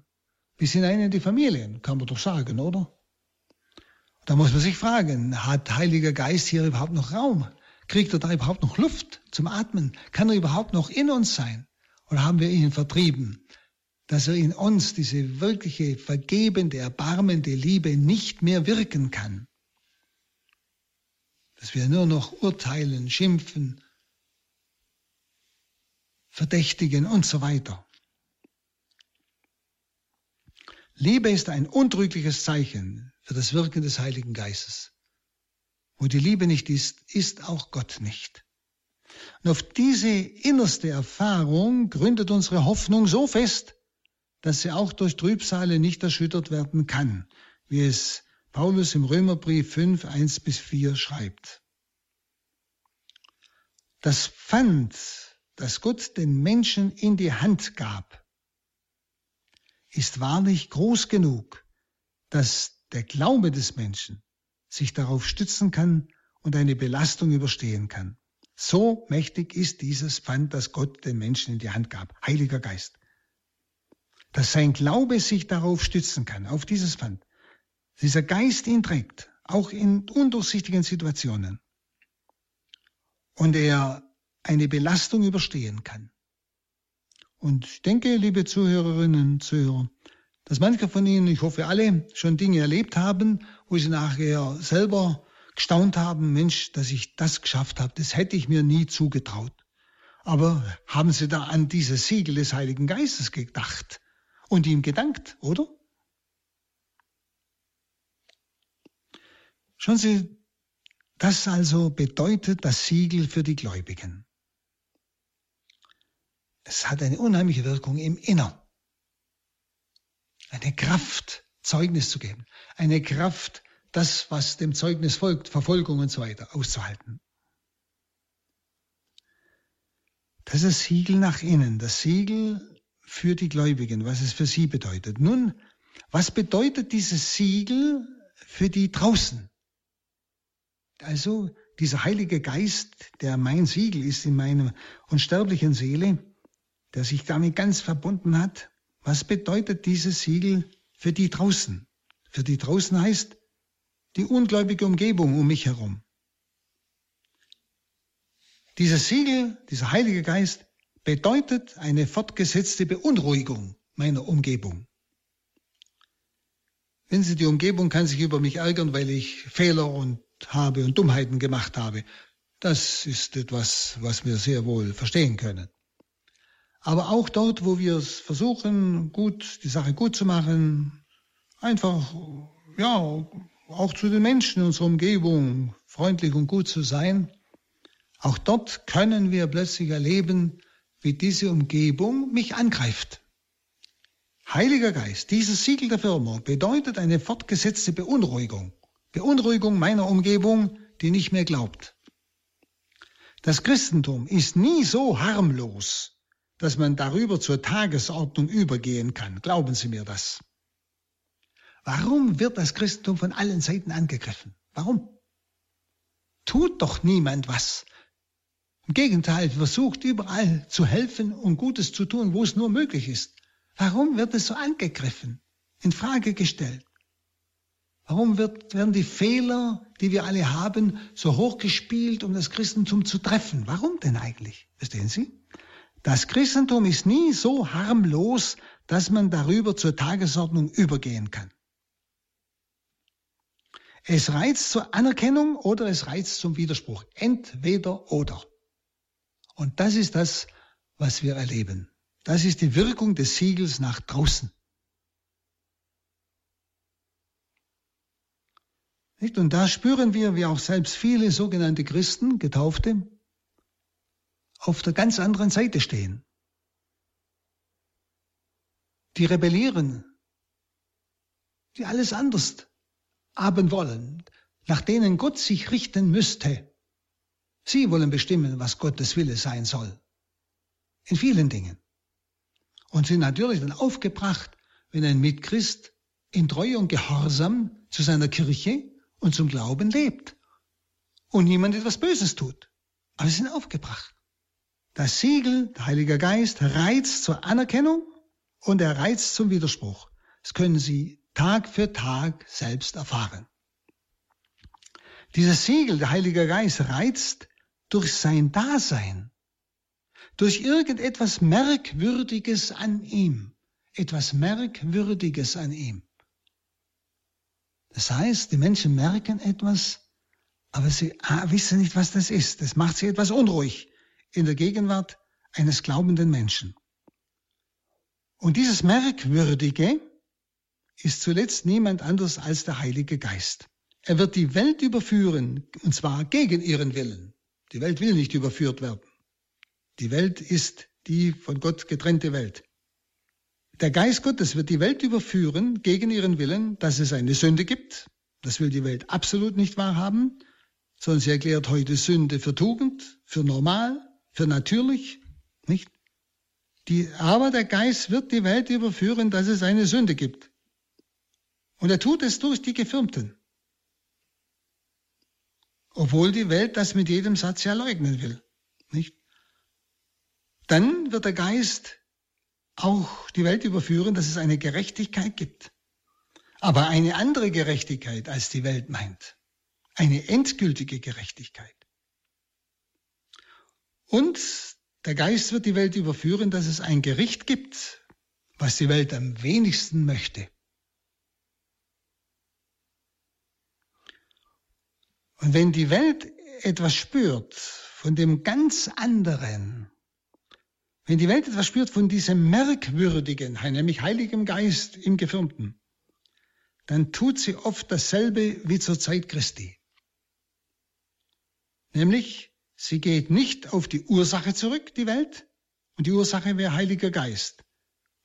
Bis hinein in die Familien, kann man doch sagen, oder? Da muss man sich fragen, hat Heiliger Geist hier überhaupt noch Raum? Kriegt er da überhaupt noch Luft zum Atmen? Kann er überhaupt noch in uns sein? Oder haben wir ihn vertrieben? Dass er in uns diese wirkliche vergebende, erbarmende Liebe nicht mehr wirken kann. Dass wir nur noch urteilen, schimpfen, verdächtigen und so weiter. Liebe ist ein untrügliches Zeichen für das Wirken des Heiligen Geistes. Wo die Liebe nicht ist, ist auch Gott nicht. Und auf diese innerste Erfahrung gründet unsere Hoffnung so fest, dass sie auch durch Trübsale nicht erschüttert werden kann, wie es Paulus im Römerbrief 5, 1 bis 4 schreibt. Das Pfand, das Gott den Menschen in die Hand gab, ist wahrlich groß genug, dass der Glaube des Menschen sich darauf stützen kann und eine Belastung überstehen kann. So mächtig ist dieses Pfand, das Gott den Menschen in die Hand gab, Heiliger Geist. Dass sein Glaube sich darauf stützen kann, auf dieses Pfand. Dieser Geist ihn trägt, auch in undurchsichtigen Situationen. Und er eine Belastung überstehen kann. Und ich denke, liebe Zuhörerinnen und Zuhörer, dass manche von Ihnen, ich hoffe alle, schon Dinge erlebt haben, wo Sie nachher selber gestaunt haben, Mensch, dass ich das geschafft habe, das hätte ich mir nie zugetraut. Aber haben Sie da an dieses Siegel des Heiligen Geistes gedacht und ihm gedankt, oder? Schauen Sie, das also bedeutet das Siegel für die Gläubigen. Es hat eine unheimliche Wirkung im Innern. Eine Kraft, Zeugnis zu geben. Eine Kraft, das, was dem Zeugnis folgt, Verfolgung und so weiter, auszuhalten. Das ist das Siegel nach innen, das Siegel für die Gläubigen, was es für sie bedeutet. Nun, was bedeutet dieses Siegel für die draußen? Also dieser Heilige Geist, der mein Siegel ist in meiner unsterblichen Seele, der sich damit ganz verbunden hat, was bedeutet dieses Siegel für die draußen? Für die draußen heißt die ungläubige Umgebung um mich herum. Dieses Siegel, dieser Heilige Geist, bedeutet eine fortgesetzte Beunruhigung meiner Umgebung. Wenn Sie, die Umgebung kann sich über mich ärgern, weil ich Fehler und habe und Dummheiten gemacht habe. Das ist etwas, was wir sehr wohl verstehen können. Aber auch dort, wo wir es versuchen, gut, die Sache gut zu machen, einfach, ja, auch zu den Menschen in unserer Umgebung freundlich und gut zu sein, auch dort können wir plötzlich erleben, wie diese Umgebung mich angreift. Heiliger Geist, dieses Siegel der Firma bedeutet eine fortgesetzte Beunruhigung. Beunruhigung meiner Umgebung, die nicht mehr glaubt. Das Christentum ist nie so harmlos, dass man darüber zur Tagesordnung übergehen kann. Glauben Sie mir das. Warum wird das Christentum von allen Seiten angegriffen? Warum? Tut doch niemand was. Im Gegenteil, versucht überall zu helfen und Gutes zu tun, wo es nur möglich ist. Warum wird es so angegriffen, in Frage gestellt? Warum wird, werden die Fehler, die wir alle haben, so hochgespielt, um das Christentum zu treffen? Warum denn eigentlich? Verstehen Sie? Das Christentum ist nie so harmlos, dass man darüber zur Tagesordnung übergehen kann. Es reizt zur Anerkennung oder es reizt zum Widerspruch. Entweder oder. Und das ist das, was wir erleben. Das ist die Wirkung des Siegels nach draußen. Und da spüren wir, wie auch selbst viele sogenannte Christen, Getaufte, auf der ganz anderen Seite stehen. Die rebellieren, die alles anders haben wollen, nach denen Gott sich richten müsste. Sie wollen bestimmen, was Gottes Wille sein soll. In vielen Dingen. Und sind natürlich dann aufgebracht, wenn ein Mitchrist in Treue und Gehorsam zu seiner Kirche und zum Glauben lebt und niemand etwas Böses tut. Aber sie sind aufgebracht. Das Siegel, der Heilige Geist, reizt zur Anerkennung und er reizt zum Widerspruch. Das können Sie Tag für Tag selbst erfahren. Dieses Siegel, der Heilige Geist, reizt durch sein Dasein, durch irgendetwas Merkwürdiges an ihm, etwas Merkwürdiges an ihm. Das heißt, die Menschen merken etwas, aber sie ah, wissen nicht, was das ist. Das macht sie etwas unruhig in der Gegenwart eines glaubenden Menschen. Und dieses Merkwürdige ist zuletzt niemand anders als der Heilige Geist. Er wird die Welt überführen, und zwar gegen ihren Willen. Die Welt will nicht überführt werden. Die Welt ist die von Gott getrennte Welt. Der Geist Gottes wird die Welt überführen gegen ihren Willen, dass es eine Sünde gibt. Das will die Welt absolut nicht wahrhaben, sondern sie erklärt heute Sünde für Tugend, für normal, für natürlich, nicht? Die, aber der Geist wird die Welt überführen, dass es eine Sünde gibt. Und er tut es durch die Gefirmten. Obwohl die Welt das mit jedem Satz ja leugnen will, nicht? Dann wird der Geist auch die Welt überführen, dass es eine Gerechtigkeit gibt. aber eine andere Gerechtigkeit, als die Welt meint. Eine endgültige Gerechtigkeit. Und der Geist wird die Welt überführen, dass es ein Gericht gibt, was die Welt am wenigsten möchte. Und wenn die Welt etwas spürt von dem ganz anderen, wenn die Welt etwas spürt von diesem merkwürdigen, nämlich Heiligem Geist im Gefirmten, dann tut sie oft dasselbe wie zur Zeit Christi. Nämlich, sie geht nicht auf die Ursache zurück, die Welt, und die Ursache wäre Heiliger Geist.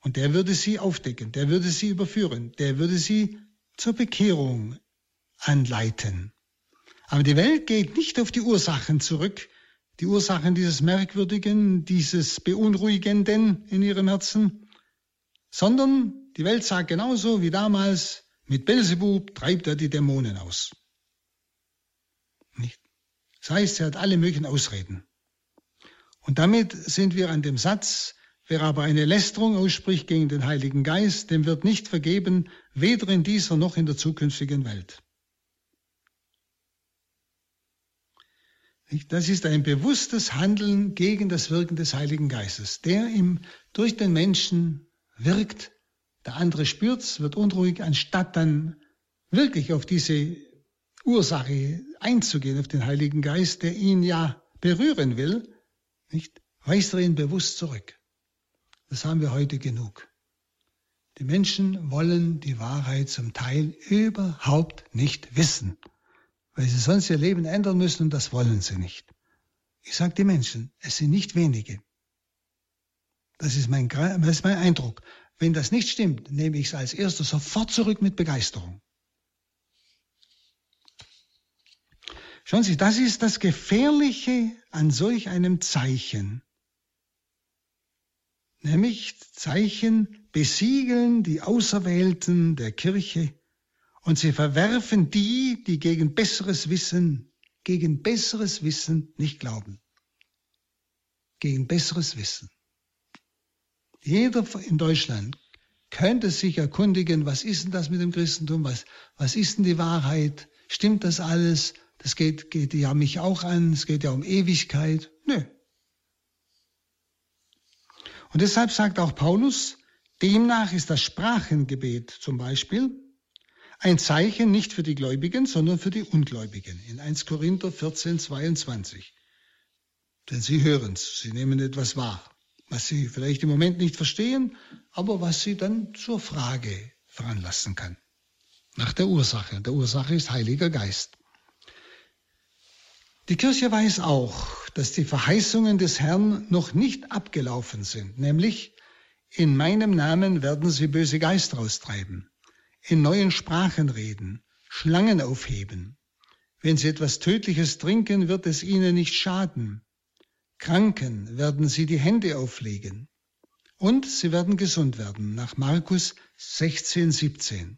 Und der würde sie aufdecken, der würde sie überführen, der würde sie zur Bekehrung anleiten. Aber die Welt geht nicht auf die Ursachen zurück, die Ursachen dieses Merkwürdigen, dieses Beunruhigenden in ihrem Herzen, sondern die Welt sagt genauso wie damals, mit Belzebub treibt er die Dämonen aus. Nicht? Das heißt, er hat alle möglichen Ausreden. Und damit sind wir an dem Satz, wer aber eine Lästerung ausspricht gegen den Heiligen Geist, dem wird nicht vergeben, weder in dieser noch in der zukünftigen Welt. Das ist ein bewusstes Handeln gegen das Wirken des Heiligen Geistes, der ihm durch den Menschen wirkt der andere spürt's, wird unruhig, anstatt dann wirklich auf diese Ursache einzugehen, auf den Heiligen Geist, der ihn ja berühren will, nicht, weist er ihn bewusst zurück. Das haben wir heute genug. Die Menschen wollen die Wahrheit zum Teil überhaupt nicht wissen, weil sie sonst ihr Leben ändern müssen und das wollen sie nicht. Ich sage die Menschen, es sind nicht wenige. Das ist mein, das ist mein Eindruck. Wenn das nicht stimmt, nehme ich es als erstes sofort zurück mit Begeisterung. Schauen Sie, das ist das Gefährliche an solch einem Zeichen. Nämlich Zeichen besiegeln die Auserwählten der Kirche und sie verwerfen die, die gegen besseres Wissen, gegen besseres Wissen nicht glauben. Gegen besseres Wissen. Jeder in Deutschland könnte sich erkundigen, was ist denn das mit dem Christentum? Was, was ist denn die Wahrheit? Stimmt das alles? Das geht, geht ja mich auch an. Es geht ja um Ewigkeit. Nö. Und deshalb sagt auch Paulus, demnach ist das Sprachengebet zum Beispiel ein Zeichen nicht für die Gläubigen, sondern für die Ungläubigen. In 1 Korinther 14, 22. Denn sie hören's, sie nehmen etwas wahr was Sie vielleicht im Moment nicht verstehen, aber was Sie dann zur Frage veranlassen kann. Nach der Ursache. Der Ursache ist Heiliger Geist. Die Kirche weiß auch, dass die Verheißungen des Herrn noch nicht abgelaufen sind, nämlich in meinem Namen werden sie böse Geister austreiben, in neuen Sprachen reden, Schlangen aufheben. Wenn sie etwas Tödliches trinken, wird es ihnen nicht schaden. Kranken werden sie die Hände auflegen und sie werden gesund werden, nach Markus 16, 17.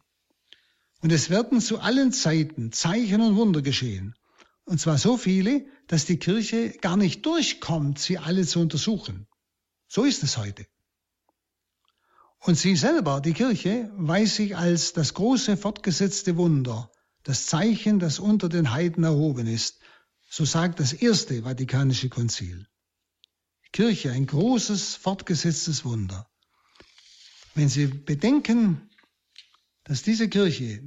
Und es werden zu allen Zeiten Zeichen und Wunder geschehen. Und zwar so viele, dass die Kirche gar nicht durchkommt, sie alle zu untersuchen. So ist es heute. Und sie selber, die Kirche, weiß sich als das große fortgesetzte Wunder, das Zeichen, das unter den Heiden erhoben ist. So sagt das erste Vatikanische Konzil. Kirche, ein großes, fortgesetztes Wunder. Wenn Sie bedenken, dass diese Kirche,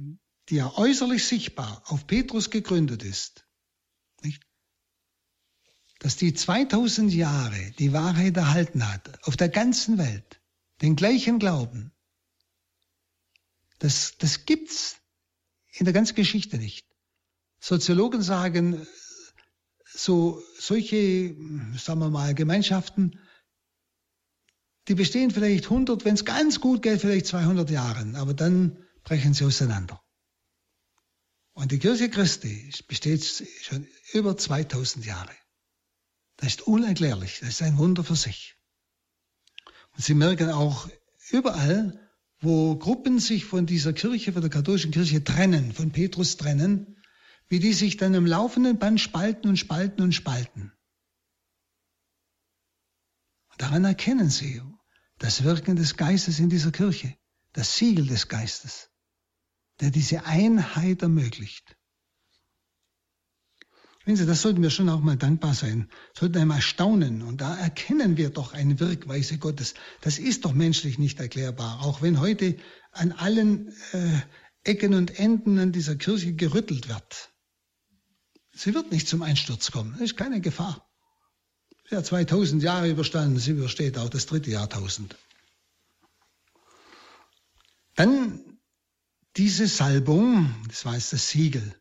die ja äußerlich sichtbar auf Petrus gegründet ist, nicht? dass die 2000 Jahre die Wahrheit erhalten hat, auf der ganzen Welt, den gleichen Glauben, das, das gibt's in der ganzen Geschichte nicht. Soziologen sagen, so solche, sagen wir mal, Gemeinschaften, die bestehen vielleicht 100, wenn es ganz gut geht, vielleicht 200 Jahren, aber dann brechen sie auseinander. Und die Kirche Christi besteht schon über 2000 Jahre. Das ist unerklärlich, das ist ein Wunder für sich. Sie merken auch überall, wo Gruppen sich von dieser Kirche, von der katholischen Kirche trennen, von Petrus trennen, wie die sich dann im laufenden Band spalten und spalten und spalten. Und daran erkennen sie das Wirken des Geistes in dieser Kirche, das Siegel des Geistes. der diese Einheit ermöglicht. Wenn Sie, das sollten wir schon auch mal dankbar sein, sollten einmal staunen. Und da erkennen wir doch eine Wirkweise Gottes. Das ist doch menschlich nicht erklärbar. Auch wenn heute an allen äh, Ecken und Enden an dieser Kirche gerüttelt wird. Sie wird nicht zum Einsturz kommen. Das ist keine Gefahr. Sie hat 2000 Jahre überstanden. Sie übersteht auch das dritte Jahrtausend. Dann diese Salbung, das war jetzt das Siegel.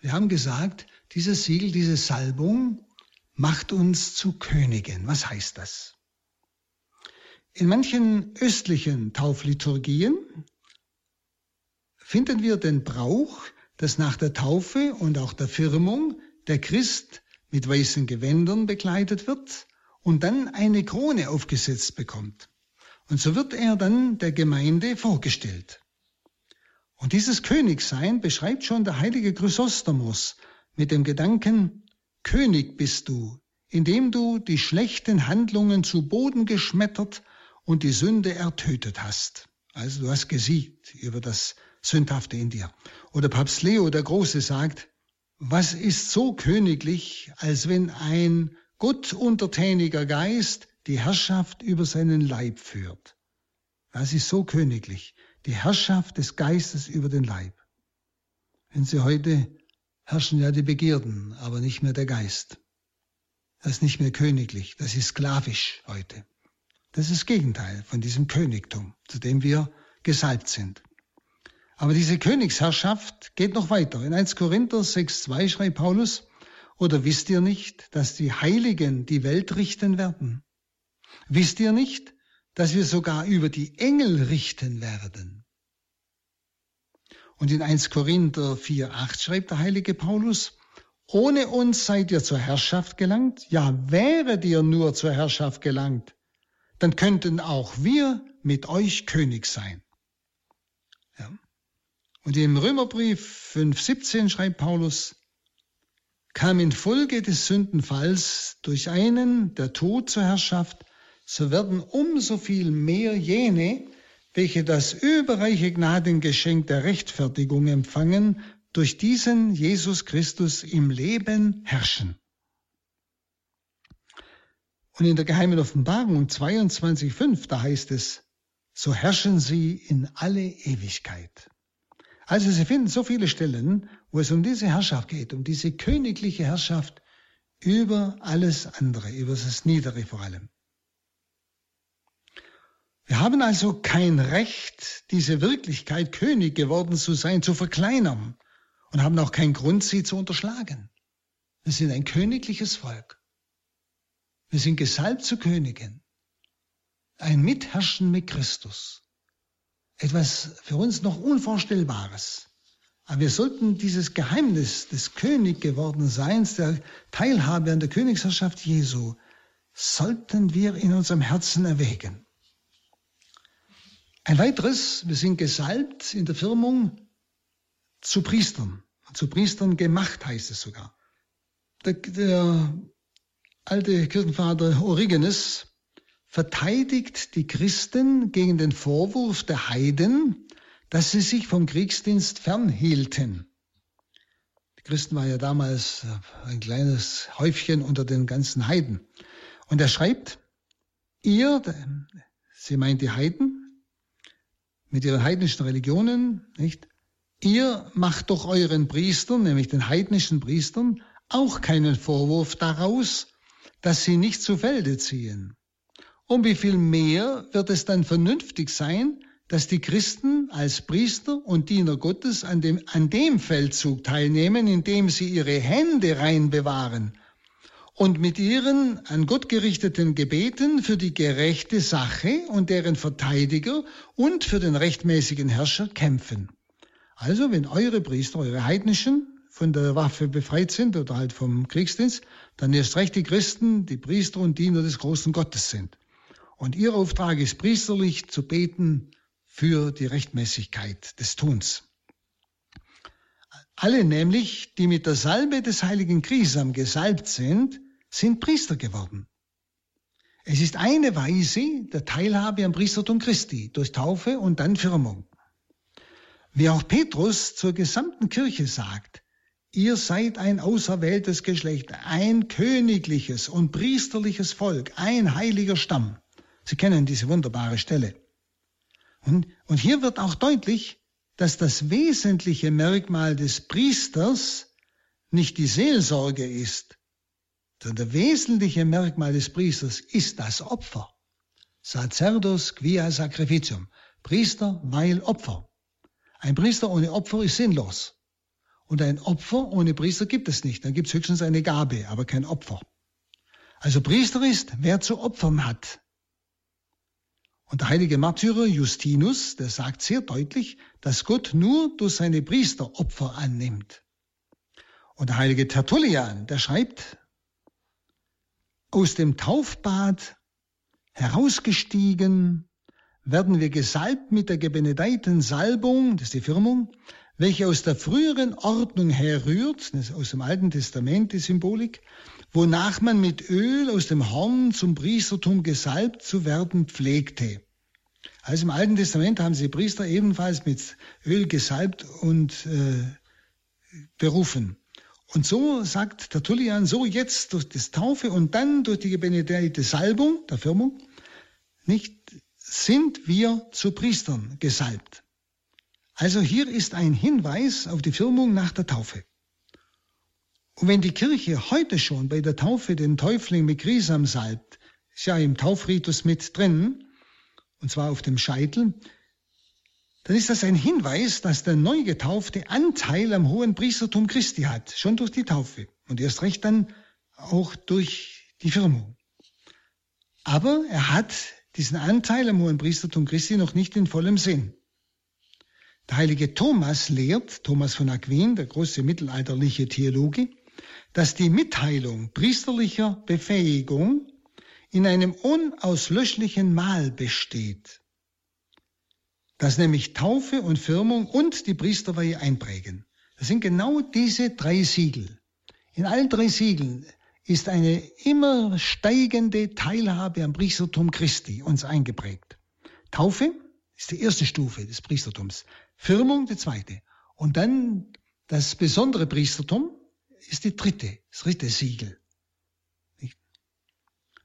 Wir haben gesagt, dieses Siegel, diese Salbung macht uns zu Königen. Was heißt das? In manchen östlichen Taufliturgien finden wir den Brauch, dass nach der Taufe und auch der Firmung der Christ mit weißen Gewändern bekleidet wird und dann eine Krone aufgesetzt bekommt. Und so wird er dann der Gemeinde vorgestellt. Und dieses Königsein beschreibt schon der heilige Chrysostomos mit dem Gedanken, König bist du, indem du die schlechten Handlungen zu Boden geschmettert und die Sünde ertötet hast. Also du hast gesiegt über das Sündhafte in dir. Oder Papst Leo der Große sagt, was ist so königlich, als wenn ein Gott untertäniger Geist die Herrschaft über seinen Leib führt. Das ist so königlich, die Herrschaft des Geistes über den Leib. Wenn Sie heute herrschen ja die Begierden, aber nicht mehr der Geist. Das ist nicht mehr königlich, das ist sklavisch heute. Das ist das Gegenteil von diesem Königtum, zu dem wir gesalbt sind. Aber diese Königsherrschaft geht noch weiter. In 1 Korinther 6.2 schreibt Paulus, oder wisst ihr nicht, dass die Heiligen die Welt richten werden? Wisst ihr nicht, dass wir sogar über die Engel richten werden? Und in 1 Korinther 4.8 schreibt der heilige Paulus, ohne uns seid ihr zur Herrschaft gelangt, ja wäret ihr nur zur Herrschaft gelangt, dann könnten auch wir mit euch König sein. Ja. Und im Römerbrief 5.17 schreibt Paulus, kam in Folge des Sündenfalls durch einen der Tod zur Herrschaft, so werden umso viel mehr jene, welche das überreiche Gnadengeschenk der Rechtfertigung empfangen, durch diesen Jesus Christus im Leben herrschen. Und in der geheimen Offenbarung 22.5, da heißt es, so herrschen sie in alle Ewigkeit. Also Sie finden so viele Stellen, wo es um diese Herrschaft geht, um diese königliche Herrschaft über alles andere, über das Niedere vor allem. Wir haben also kein Recht, diese Wirklichkeit, König geworden zu sein, zu verkleinern und haben auch keinen Grund, sie zu unterschlagen. Wir sind ein königliches Volk. Wir sind gesalbt zu Königen. Ein Mitherrschen mit Christus. Etwas für uns noch Unvorstellbares. Aber wir sollten dieses Geheimnis des König geworden Seins, der Teilhabe an der Königsherrschaft Jesu, sollten wir in unserem Herzen erwägen. Ein weiteres, wir sind gesalbt in der Firmung zu Priestern. Zu Priestern gemacht heißt es sogar. Der, der alte Kirchenvater Origenes verteidigt die Christen gegen den Vorwurf der Heiden, dass sie sich vom Kriegsdienst fernhielten. Die Christen waren ja damals ein kleines Häufchen unter den ganzen Heiden. Und er schreibt, ihr, sie meint die Heiden, mit ihren heidnischen Religionen, nicht? Ihr macht doch euren Priestern, nämlich den heidnischen Priestern, auch keinen Vorwurf daraus, dass sie nicht zu Felde ziehen. Um wie viel mehr wird es dann vernünftig sein, dass die Christen als Priester und Diener Gottes an dem, an dem Feldzug teilnehmen, indem sie ihre Hände rein bewahren und mit ihren an Gott gerichteten Gebeten für die gerechte Sache und deren Verteidiger und für den rechtmäßigen Herrscher kämpfen. Also, wenn eure Priester, eure heidnischen, von der Waffe befreit sind oder halt vom Kriegsdienst, dann erst recht die Christen, die Priester und Diener des großen Gottes sind. Und ihr Auftrag ist priesterlich zu beten für die Rechtmäßigkeit des Tuns. Alle nämlich, die mit der Salbe des heiligen Grisam gesalbt sind, sind Priester geworden. Es ist eine Weise der Teilhabe am Priestertum Christi durch Taufe und dann Firmung. Wie auch Petrus zur gesamten Kirche sagt, ihr seid ein auserwähltes Geschlecht, ein königliches und priesterliches Volk, ein heiliger Stamm. Sie kennen diese wunderbare Stelle. Und, und hier wird auch deutlich, dass das wesentliche Merkmal des Priesters nicht die Seelsorge ist, sondern das wesentliche Merkmal des Priesters ist das Opfer. Sacerdos quia sacrificium. Priester, weil Opfer. Ein Priester ohne Opfer ist sinnlos. Und ein Opfer ohne Priester gibt es nicht. Dann gibt es höchstens eine Gabe, aber kein Opfer. Also Priester ist, wer zu opfern hat. Und der heilige Märtyrer Justinus, der sagt sehr deutlich, dass Gott nur durch seine Priester Opfer annimmt. Und der heilige Tertullian, der schreibt, aus dem Taufbad herausgestiegen, werden wir gesalbt mit der gebenedeiten Salbung, das ist die Firmung, welche aus der früheren Ordnung herrührt, das ist aus dem Alten Testament die Symbolik, wonach man mit Öl aus dem Horn zum Priestertum gesalbt zu werden pflegte. Also im Alten Testament haben sie Priester ebenfalls mit Öl gesalbt und äh, berufen. Und so sagt Tertullian, so jetzt durch das Taufe und dann durch die gebenedeite Salbung, der Firmung, nicht sind wir zu Priestern gesalbt. Also hier ist ein Hinweis auf die Firmung nach der Taufe. Und wenn die Kirche heute schon bei der Taufe den Täufling mit Grisam salbt, ist ja im Taufritus mit drin, und zwar auf dem Scheitel, dann ist das ein Hinweis, dass der Neugetaufte Anteil am hohen Priestertum Christi hat, schon durch die Taufe und erst recht dann auch durch die Firmung. Aber er hat diesen Anteil am hohen Priestertum Christi noch nicht in vollem Sinn. Der heilige Thomas lehrt, Thomas von Aquin, der große mittelalterliche Theologe, dass die Mitteilung priesterlicher Befähigung in einem unauslöschlichen Mahl besteht, das nämlich Taufe und Firmung und die Priesterweihe einprägen. Das sind genau diese drei Siegel. In allen drei Siegeln ist eine immer steigende Teilhabe am Priestertum Christi uns eingeprägt. Taufe ist die erste Stufe des Priestertums, Firmung die zweite und dann das besondere Priestertum ist die dritte, das dritte Siegel.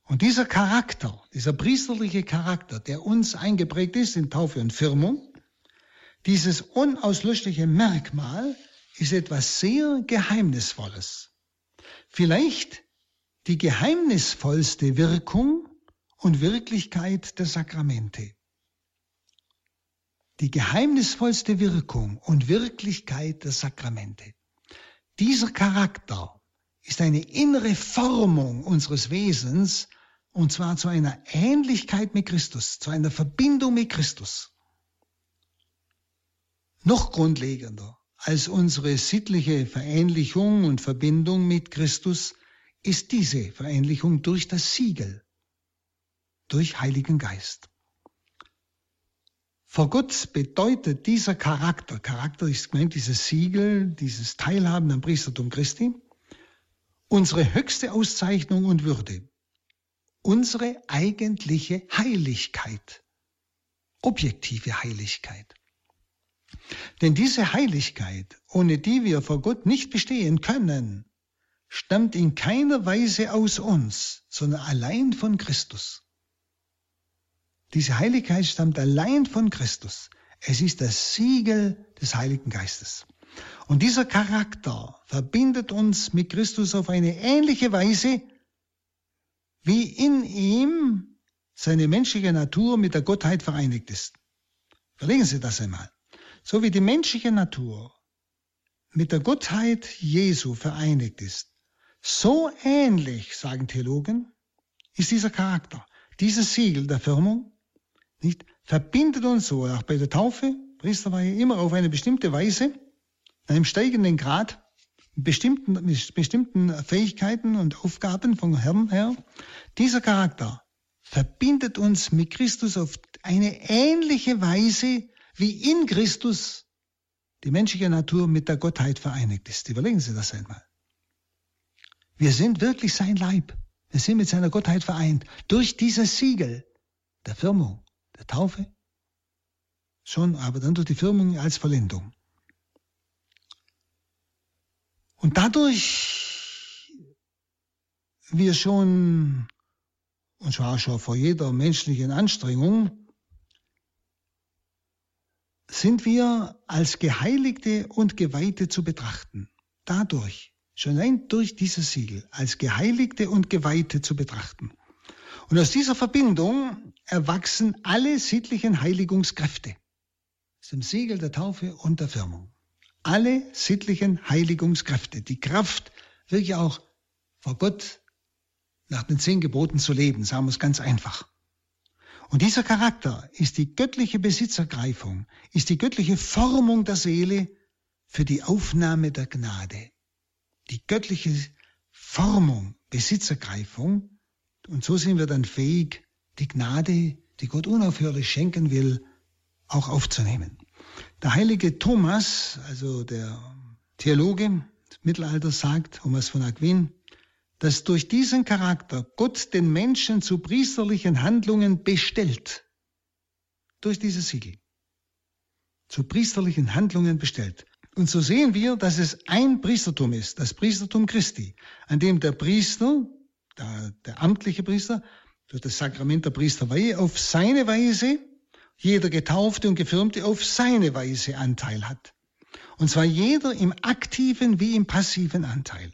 Und dieser Charakter, dieser priesterliche Charakter, der uns eingeprägt ist in Taufe und Firmung, dieses unauslöschliche Merkmal ist etwas sehr Geheimnisvolles. Vielleicht die geheimnisvollste Wirkung und Wirklichkeit der Sakramente. Die geheimnisvollste Wirkung und Wirklichkeit der Sakramente. Dieser Charakter ist eine innere Formung unseres Wesens, und zwar zu einer Ähnlichkeit mit Christus, zu einer Verbindung mit Christus. Noch grundlegender als unsere sittliche Verähnlichung und Verbindung mit Christus ist diese Verähnlichung durch das Siegel, durch Heiligen Geist. Vor Gott bedeutet dieser Charakter, Charakter ist gemeint, dieses Siegel, dieses Teilhaben am Priestertum Christi, unsere höchste Auszeichnung und Würde, unsere eigentliche Heiligkeit, objektive Heiligkeit. Denn diese Heiligkeit, ohne die wir vor Gott nicht bestehen können, stammt in keiner Weise aus uns, sondern allein von Christus. Diese Heiligkeit stammt allein von Christus. Es ist das Siegel des Heiligen Geistes. Und dieser Charakter verbindet uns mit Christus auf eine ähnliche Weise, wie in ihm seine menschliche Natur mit der Gottheit vereinigt ist. Verlegen Sie das einmal. So wie die menschliche Natur mit der Gottheit Jesu vereinigt ist, so ähnlich, sagen Theologen, ist dieser Charakter, dieses Siegel der Firmung, nicht, verbindet uns so, auch bei der Taufe, Priesterweihe, immer auf eine bestimmte Weise, in einem steigenden Grad, bestimmten, mit bestimmten Fähigkeiten und Aufgaben vom Herrn her. Dieser Charakter verbindet uns mit Christus auf eine ähnliche Weise, wie in Christus die menschliche Natur mit der Gottheit vereinigt ist. Überlegen Sie das einmal. Wir sind wirklich sein Leib. Wir sind mit seiner Gottheit vereint. Durch dieses Siegel der Firmung, der Taufe schon, aber dann durch die Firmung als Vollendung. Und dadurch wir schon, und zwar schon vor jeder menschlichen Anstrengung, sind wir als Geheiligte und Geweihte zu betrachten. Dadurch, schon allein durch dieses Siegel, als Geheiligte und Geweihte zu betrachten. Und aus dieser Verbindung erwachsen alle sittlichen Heiligungskräfte. Das ist im Siegel der Taufe und der Firmung. Alle sittlichen Heiligungskräfte. Die Kraft, wirklich auch vor Gott nach den zehn Geboten zu leben, sagen wir es ganz einfach. Und dieser Charakter ist die göttliche Besitzergreifung, ist die göttliche Formung der Seele für die Aufnahme der Gnade. Die göttliche Formung, Besitzergreifung. Und so sind wir dann fähig, die Gnade, die Gott unaufhörlich schenken will, auch aufzunehmen. Der heilige Thomas, also der Theologe des Mittelalters sagt, Thomas von Aquin, dass durch diesen Charakter Gott den Menschen zu priesterlichen Handlungen bestellt. Durch dieses Siegel. Zu priesterlichen Handlungen bestellt. Und so sehen wir, dass es ein Priestertum ist, das Priestertum Christi, an dem der Priester, der, der amtliche Priester, durch das Sakrament der Priesterweihe auf seine Weise, jeder Getaufte und Gefirmte auf seine Weise Anteil hat. Und zwar jeder im aktiven wie im passiven Anteil.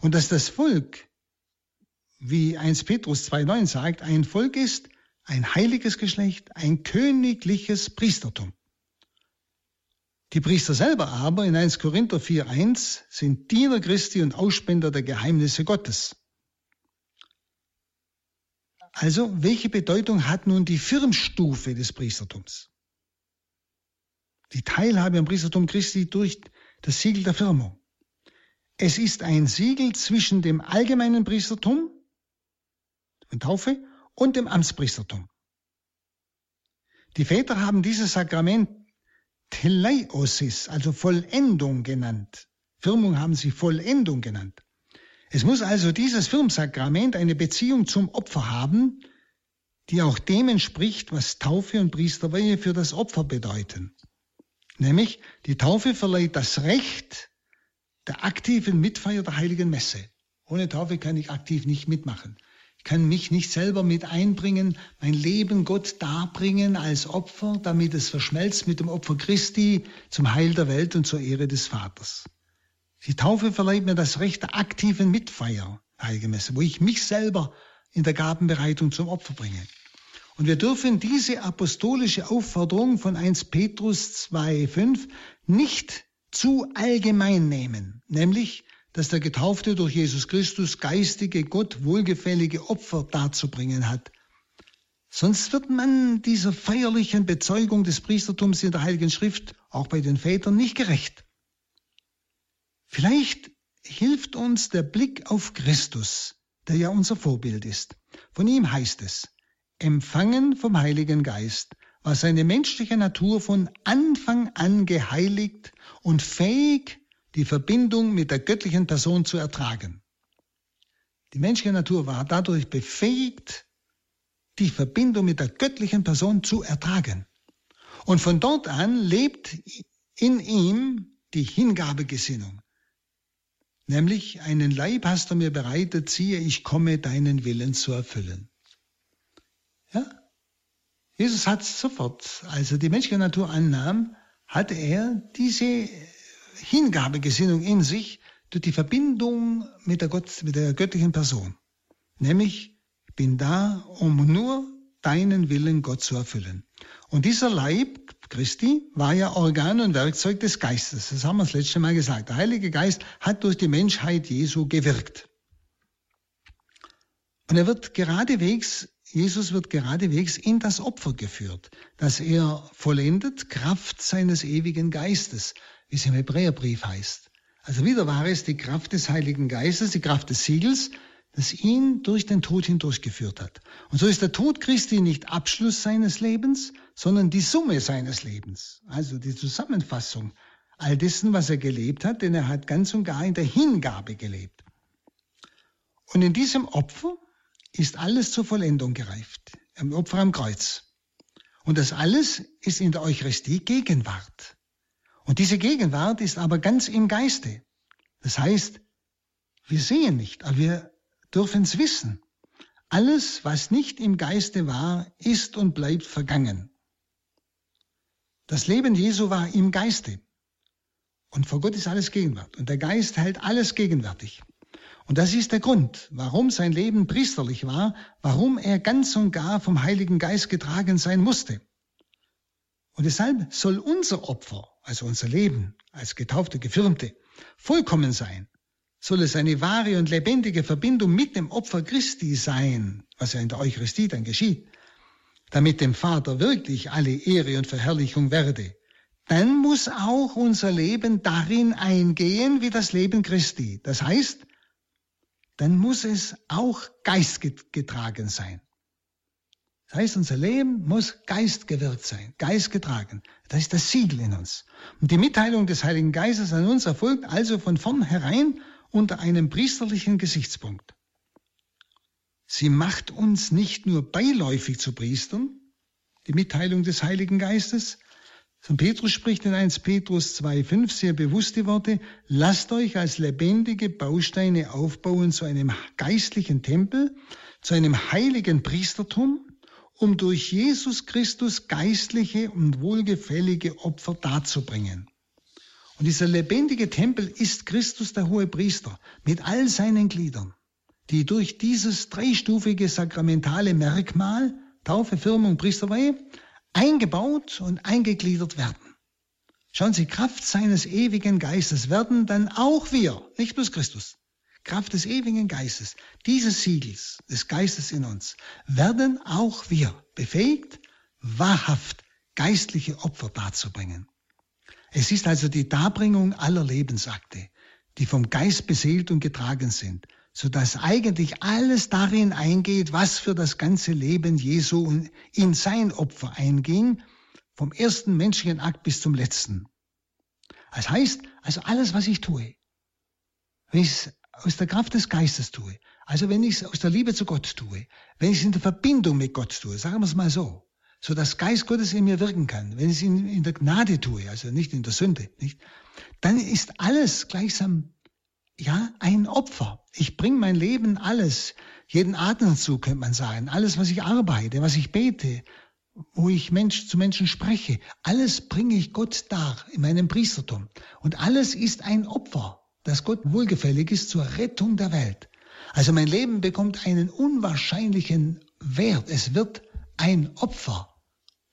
Und dass das Volk, wie 1 Petrus 2.9 sagt, ein Volk ist, ein heiliges Geschlecht, ein königliches Priestertum. Die Priester selber aber in 1 Korinther 4.1 sind Diener Christi und Ausspender der Geheimnisse Gottes. Also, welche Bedeutung hat nun die Firmstufe des Priestertums? Die Teilhabe am Priestertum Christi durch das Siegel der Firmung. Es ist ein Siegel zwischen dem allgemeinen Priestertum und Taufe und dem Amtspriestertum. Die Väter haben dieses Sakrament Teleiosis, also Vollendung genannt. Firmung haben sie Vollendung genannt. Es muss also dieses Firmsakrament eine Beziehung zum Opfer haben, die auch dem entspricht, was Taufe und Priesterweihe für das Opfer bedeuten. Nämlich, die Taufe verleiht das Recht, der aktiven Mitfeier der heiligen Messe. Ohne Taufe kann ich aktiv nicht mitmachen. Ich kann mich nicht selber mit einbringen, mein Leben Gott darbringen als Opfer, damit es verschmelzt mit dem Opfer Christi zum Heil der Welt und zur Ehre des Vaters. Die Taufe verleiht mir das Recht der aktiven Mitfeier, Heilige Messe, wo ich mich selber in der Gabenbereitung zum Opfer bringe. Und wir dürfen diese apostolische Aufforderung von 1 Petrus 2,5 nicht zu allgemein nehmen, nämlich, dass der Getaufte durch Jesus Christus geistige, Gott wohlgefällige Opfer darzubringen hat. Sonst wird man dieser feierlichen Bezeugung des Priestertums in der Heiligen Schrift, auch bei den Vätern, nicht gerecht. Vielleicht hilft uns der Blick auf Christus, der ja unser Vorbild ist. Von ihm heißt es, empfangen vom Heiligen Geist, war seine menschliche Natur von Anfang an geheiligt und fähig, die Verbindung mit der göttlichen Person zu ertragen. Die menschliche Natur war dadurch befähigt, die Verbindung mit der göttlichen Person zu ertragen. Und von dort an lebt in ihm die Hingabegesinnung. Nämlich einen Leib hast du mir bereitet, siehe, ich komme deinen Willen zu erfüllen. Ja? Jesus hat sofort, als er die menschliche Natur annahm, hatte er diese Hingabegesinnung in sich durch die Verbindung mit der, Gott, mit der göttlichen Person. Nämlich, ich bin da, um nur deinen Willen Gott zu erfüllen. Und dieser Leib Christi war ja Organ und Werkzeug des Geistes. Das haben wir das letzte Mal gesagt. Der Heilige Geist hat durch die Menschheit Jesu gewirkt. Und er wird geradewegs Jesus wird geradewegs in das Opfer geführt, das er vollendet, Kraft seines ewigen Geistes, wie es im Hebräerbrief heißt. Also wieder war es die Kraft des Heiligen Geistes, die Kraft des Siegels, das ihn durch den Tod hindurchgeführt hat. Und so ist der Tod Christi nicht Abschluss seines Lebens, sondern die Summe seines Lebens, also die Zusammenfassung all dessen, was er gelebt hat, denn er hat ganz und gar in der Hingabe gelebt. Und in diesem Opfer ist alles zur Vollendung gereift. Im Opfer am Kreuz. Und das alles ist in der Eucharistie Gegenwart. Und diese Gegenwart ist aber ganz im Geiste. Das heißt, wir sehen nicht, aber wir dürfen es wissen. Alles, was nicht im Geiste war, ist und bleibt vergangen. Das Leben Jesu war im Geiste. Und vor Gott ist alles Gegenwart. Und der Geist hält alles gegenwärtig. Und das ist der Grund, warum sein Leben priesterlich war, warum er ganz und gar vom Heiligen Geist getragen sein musste. Und deshalb soll unser Opfer, also unser Leben als getaufte Gefirmte, vollkommen sein. Soll es eine wahre und lebendige Verbindung mit dem Opfer Christi sein, was ja in der Eucharistie dann geschieht damit dem Vater wirklich alle Ehre und Verherrlichung werde, dann muss auch unser Leben darin eingehen wie das Leben Christi. Das heißt, dann muss es auch geistgetragen sein. Das heißt, unser Leben muss geistgewirkt sein, geistgetragen. Das ist das Siegel in uns. Und die Mitteilung des Heiligen Geistes an uns erfolgt also von vornherein unter einem priesterlichen Gesichtspunkt. Sie macht uns nicht nur beiläufig zu Priestern, die Mitteilung des Heiligen Geistes. St. Petrus spricht in 1 Petrus 2,5 sehr bewusst die Worte, lasst euch als lebendige Bausteine aufbauen zu einem geistlichen Tempel, zu einem heiligen Priestertum, um durch Jesus Christus geistliche und wohlgefällige Opfer darzubringen. Und dieser lebendige Tempel ist Christus der hohe Priester mit all seinen Gliedern die durch dieses dreistufige sakramentale Merkmal, Taufe, Firmung, Priesterweihe, eingebaut und eingegliedert werden. Schauen Sie, Kraft seines ewigen Geistes werden dann auch wir, nicht bloß Christus, Kraft des ewigen Geistes, dieses Siegels des Geistes in uns, werden auch wir befähigt, wahrhaft geistliche Opfer darzubringen. Es ist also die Darbringung aller Lebensakte, die vom Geist beseelt und getragen sind, so dass eigentlich alles darin eingeht, was für das ganze Leben Jesu in sein Opfer einging, vom ersten menschlichen Akt bis zum letzten. Das heißt, also alles, was ich tue, wenn ich es aus der Kraft des Geistes tue, also wenn ich es aus der Liebe zu Gott tue, wenn ich es in der Verbindung mit Gott tue, sagen wir es mal so, so dass Geist Gottes in mir wirken kann, wenn ich es in, in der Gnade tue, also nicht in der Sünde, nicht, dann ist alles gleichsam ja, ein Opfer. Ich bringe mein Leben alles, jeden Atemzug könnte man sagen, alles, was ich arbeite, was ich bete, wo ich Mensch zu Menschen spreche, alles bringe ich Gott dar in meinem Priestertum. Und alles ist ein Opfer, das Gott wohlgefällig ist zur Rettung der Welt. Also mein Leben bekommt einen unwahrscheinlichen Wert. Es wird ein Opfer.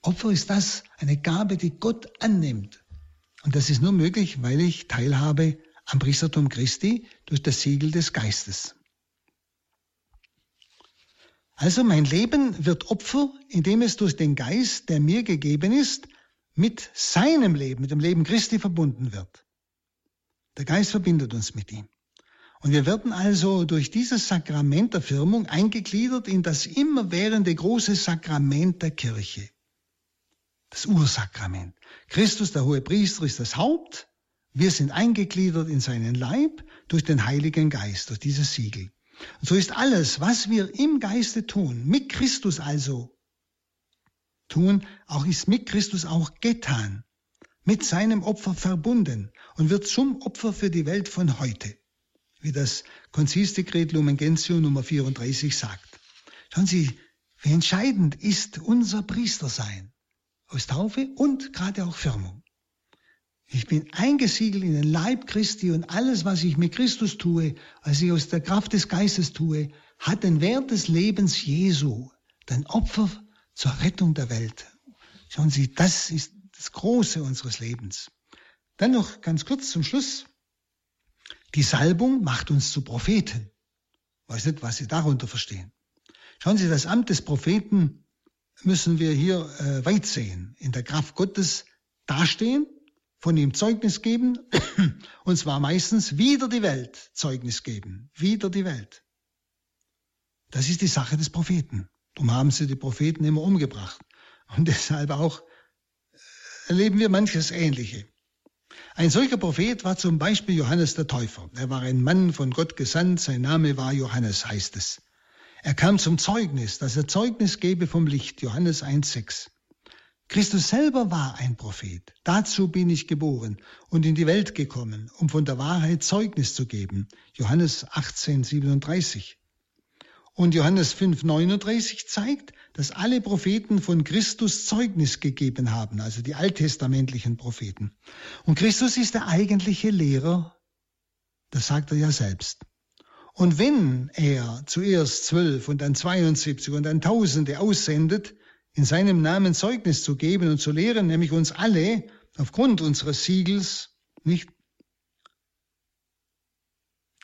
Opfer ist das, eine Gabe, die Gott annimmt. Und das ist nur möglich, weil ich teilhabe am Priestertum Christi durch das Siegel des Geistes. Also mein Leben wird Opfer, indem es durch den Geist, der mir gegeben ist, mit seinem Leben, mit dem Leben Christi verbunden wird. Der Geist verbindet uns mit ihm. Und wir werden also durch dieses Sakrament der Firmung eingegliedert in das immerwährende große Sakrament der Kirche. Das Ursakrament. Christus, der hohe Priester, ist das Haupt wir sind eingegliedert in seinen Leib durch den Heiligen Geist, durch dieses Siegel. Und so ist alles, was wir im Geiste tun, mit Christus also tun, auch ist mit Christus auch getan, mit seinem Opfer verbunden und wird zum Opfer für die Welt von heute, wie das Konzilsdekret Lumen Gentium Nummer 34 sagt. Schauen Sie, wie entscheidend ist unser Priestersein aus Taufe und gerade auch Firmung. Ich bin eingesiegelt in den Leib Christi und alles, was ich mit Christus tue, was ich aus der Kraft des Geistes tue, hat den Wert des Lebens Jesu, den Opfer zur Rettung der Welt. Schauen Sie, das ist das Große unseres Lebens. Dann noch ganz kurz zum Schluss. Die Salbung macht uns zu Propheten. Ich weiß nicht, was Sie darunter verstehen. Schauen Sie, das Amt des Propheten müssen wir hier äh, weit sehen. In der Kraft Gottes dastehen von ihm Zeugnis geben, und zwar meistens wieder die Welt Zeugnis geben, wieder die Welt. Das ist die Sache des Propheten. Darum haben sie die Propheten immer umgebracht. Und deshalb auch erleben wir manches Ähnliche. Ein solcher Prophet war zum Beispiel Johannes der Täufer. Er war ein Mann von Gott gesandt, sein Name war Johannes, heißt es. Er kam zum Zeugnis, dass er Zeugnis gebe vom Licht, Johannes 1,6. Christus selber war ein Prophet. Dazu bin ich geboren und in die Welt gekommen, um von der Wahrheit Zeugnis zu geben. Johannes 18, 37. Und Johannes 5, 39 zeigt, dass alle Propheten von Christus Zeugnis gegeben haben, also die alttestamentlichen Propheten. Und Christus ist der eigentliche Lehrer, das sagt er ja selbst. Und wenn er zuerst zwölf und dann 72 und dann Tausende aussendet, in seinem Namen Zeugnis zu geben und zu lehren, nämlich uns alle aufgrund unseres Siegels, nicht?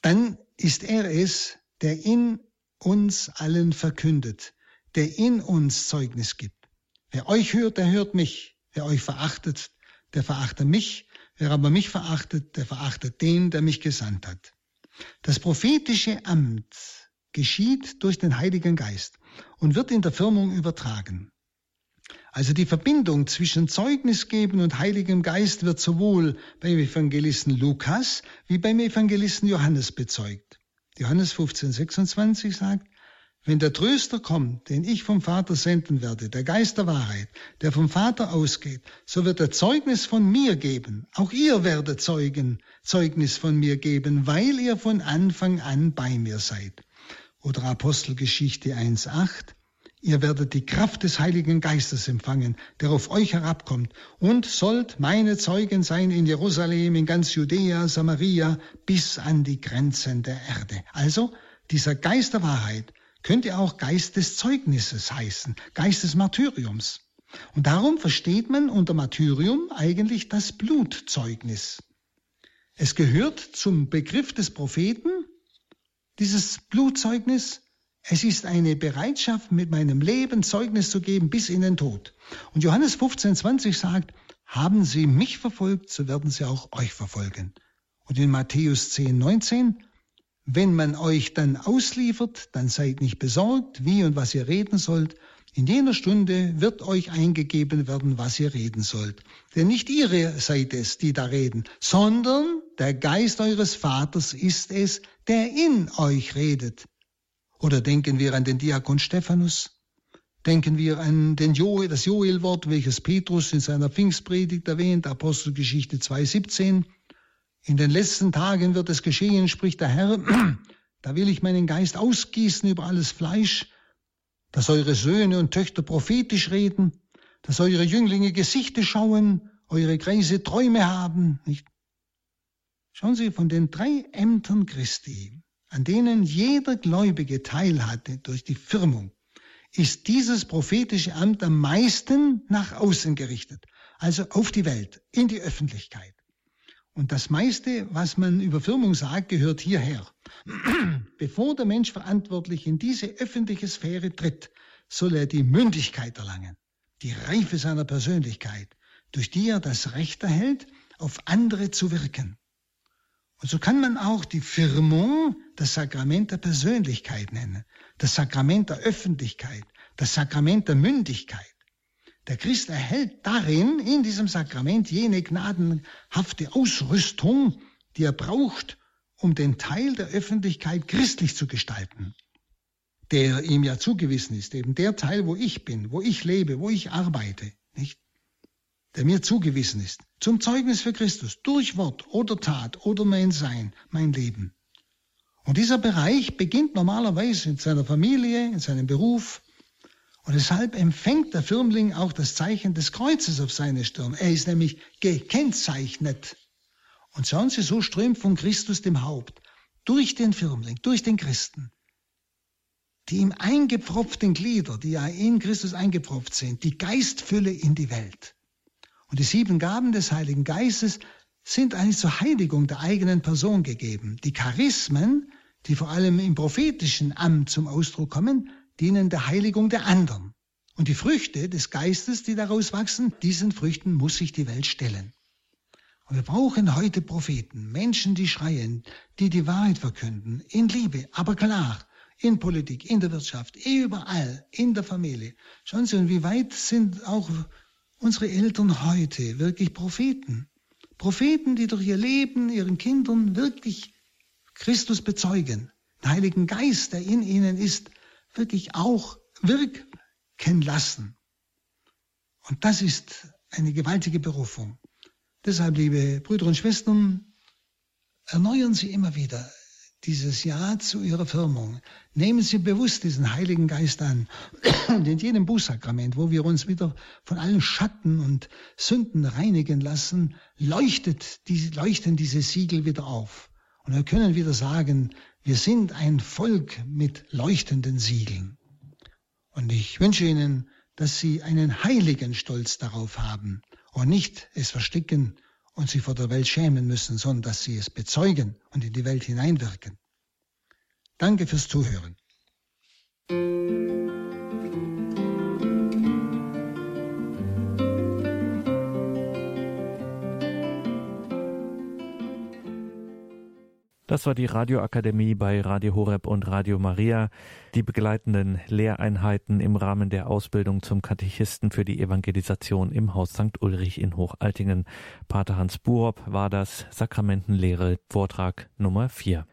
Dann ist er es, der in uns allen verkündet, der in uns Zeugnis gibt. Wer euch hört, der hört mich. Wer euch verachtet, der verachtet mich. Wer aber mich verachtet, der verachtet den, der mich gesandt hat. Das prophetische Amt geschieht durch den Heiligen Geist und wird in der Firmung übertragen. Also die Verbindung zwischen Zeugnisgeben und Heiligem Geist wird sowohl beim Evangelisten Lukas wie beim Evangelisten Johannes bezeugt. Johannes 15, 26 sagt, wenn der Tröster kommt, den ich vom Vater senden werde, der Geist der Wahrheit, der vom Vater ausgeht, so wird er Zeugnis von mir geben. Auch ihr werdet Zeugen, Zeugnis von mir geben, weil ihr von Anfang an bei mir seid. Oder Apostelgeschichte 1.8. Ihr werdet die Kraft des Heiligen Geistes empfangen, der auf euch herabkommt, und sollt meine Zeugen sein in Jerusalem, in ganz Judäa, Samaria, bis an die Grenzen der Erde. Also, dieser Geist der Wahrheit könnte auch Geist des Zeugnisses heißen, Geist des Martyriums. Und darum versteht man unter Martyrium eigentlich das Blutzeugnis. Es gehört zum Begriff des Propheten, dieses Blutzeugnis, es ist eine Bereitschaft, mit meinem Leben Zeugnis zu geben bis in den Tod. Und Johannes 15, 20 sagt, haben sie mich verfolgt, so werden sie auch euch verfolgen. Und in Matthäus 10, 19, wenn man euch dann ausliefert, dann seid nicht besorgt, wie und was ihr reden sollt. In jener Stunde wird euch eingegeben werden, was ihr reden sollt. Denn nicht ihr seid es, die da reden, sondern der Geist eures Vaters ist es, der in euch redet. Oder denken wir an den Diakon Stephanus? Denken wir an den Joel, das Joelwort, welches Petrus in seiner Pfingstpredigt erwähnt, Apostelgeschichte 2,17. In den letzten Tagen wird es geschehen, spricht der Herr, da will ich meinen Geist ausgießen über alles Fleisch, dass eure Söhne und Töchter prophetisch reden, dass eure Jünglinge Gesichter schauen, eure Kreise Träume haben. Nicht? Schauen Sie, von den drei Ämtern Christi an denen jeder Gläubige teilhatte durch die Firmung, ist dieses prophetische Amt am meisten nach außen gerichtet, also auf die Welt, in die Öffentlichkeit. Und das meiste, was man über Firmung sagt, gehört hierher. Bevor der Mensch verantwortlich in diese öffentliche Sphäre tritt, soll er die Mündigkeit erlangen, die Reife seiner Persönlichkeit, durch die er das Recht erhält, auf andere zu wirken. Und so kann man auch die Firmung das Sakrament der Persönlichkeit nennen, das Sakrament der Öffentlichkeit, das Sakrament der Mündigkeit. Der Christ erhält darin, in diesem Sakrament, jene gnadenhafte Ausrüstung, die er braucht, um den Teil der Öffentlichkeit christlich zu gestalten, der ihm ja zugewiesen ist, eben der Teil, wo ich bin, wo ich lebe, wo ich arbeite, nicht? Der mir zugewiesen ist, zum Zeugnis für Christus, durch Wort oder Tat oder mein Sein, mein Leben. Und dieser Bereich beginnt normalerweise in seiner Familie, in seinem Beruf. Und deshalb empfängt der Firmling auch das Zeichen des Kreuzes auf seine Stirn. Er ist nämlich gekennzeichnet. Und schauen Sie, so strömt von Christus dem Haupt durch den Firmling, durch den Christen, die ihm eingepfropften Glieder, die ja in Christus eingepfropft sind, die Geistfülle in die Welt. Und die sieben Gaben des Heiligen Geistes sind eigentlich zur Heiligung der eigenen Person gegeben. Die Charismen, die vor allem im prophetischen Amt zum Ausdruck kommen, dienen der Heiligung der anderen. Und die Früchte des Geistes, die daraus wachsen, diesen Früchten muss sich die Welt stellen. Und wir brauchen heute Propheten, Menschen, die schreien, die die Wahrheit verkünden, in Liebe, aber klar, in Politik, in der Wirtschaft, überall, in der Familie. Schauen Sie, und wie weit sind auch unsere Eltern heute wirklich Propheten. Propheten, die durch ihr Leben ihren Kindern wirklich Christus bezeugen. Den Heiligen Geist, der in ihnen ist, wirklich auch wirken lassen. Und das ist eine gewaltige Berufung. Deshalb, liebe Brüder und Schwestern, erneuern Sie immer wieder dieses Ja zu Ihrer Firmung. Nehmen Sie bewusst diesen Heiligen Geist an. Und in jedem Bußsakrament, wo wir uns wieder von allen Schatten und Sünden reinigen lassen, leuchtet die, leuchten diese Siegel wieder auf. Und wir können wieder sagen, wir sind ein Volk mit leuchtenden Siegeln. Und ich wünsche Ihnen, dass Sie einen heiligen Stolz darauf haben und nicht es verstecken und sich vor der Welt schämen müssen, sondern dass Sie es bezeugen und in die Welt hineinwirken. Danke fürs Zuhören. Das war die Radioakademie bei Radio Horeb und Radio Maria. Die begleitenden Lehreinheiten im Rahmen der Ausbildung zum Katechisten für die Evangelisation im Haus St. Ulrich in Hochaltingen. Pater Hans Buob war das Sakramentenlehre Vortrag Nummer 4.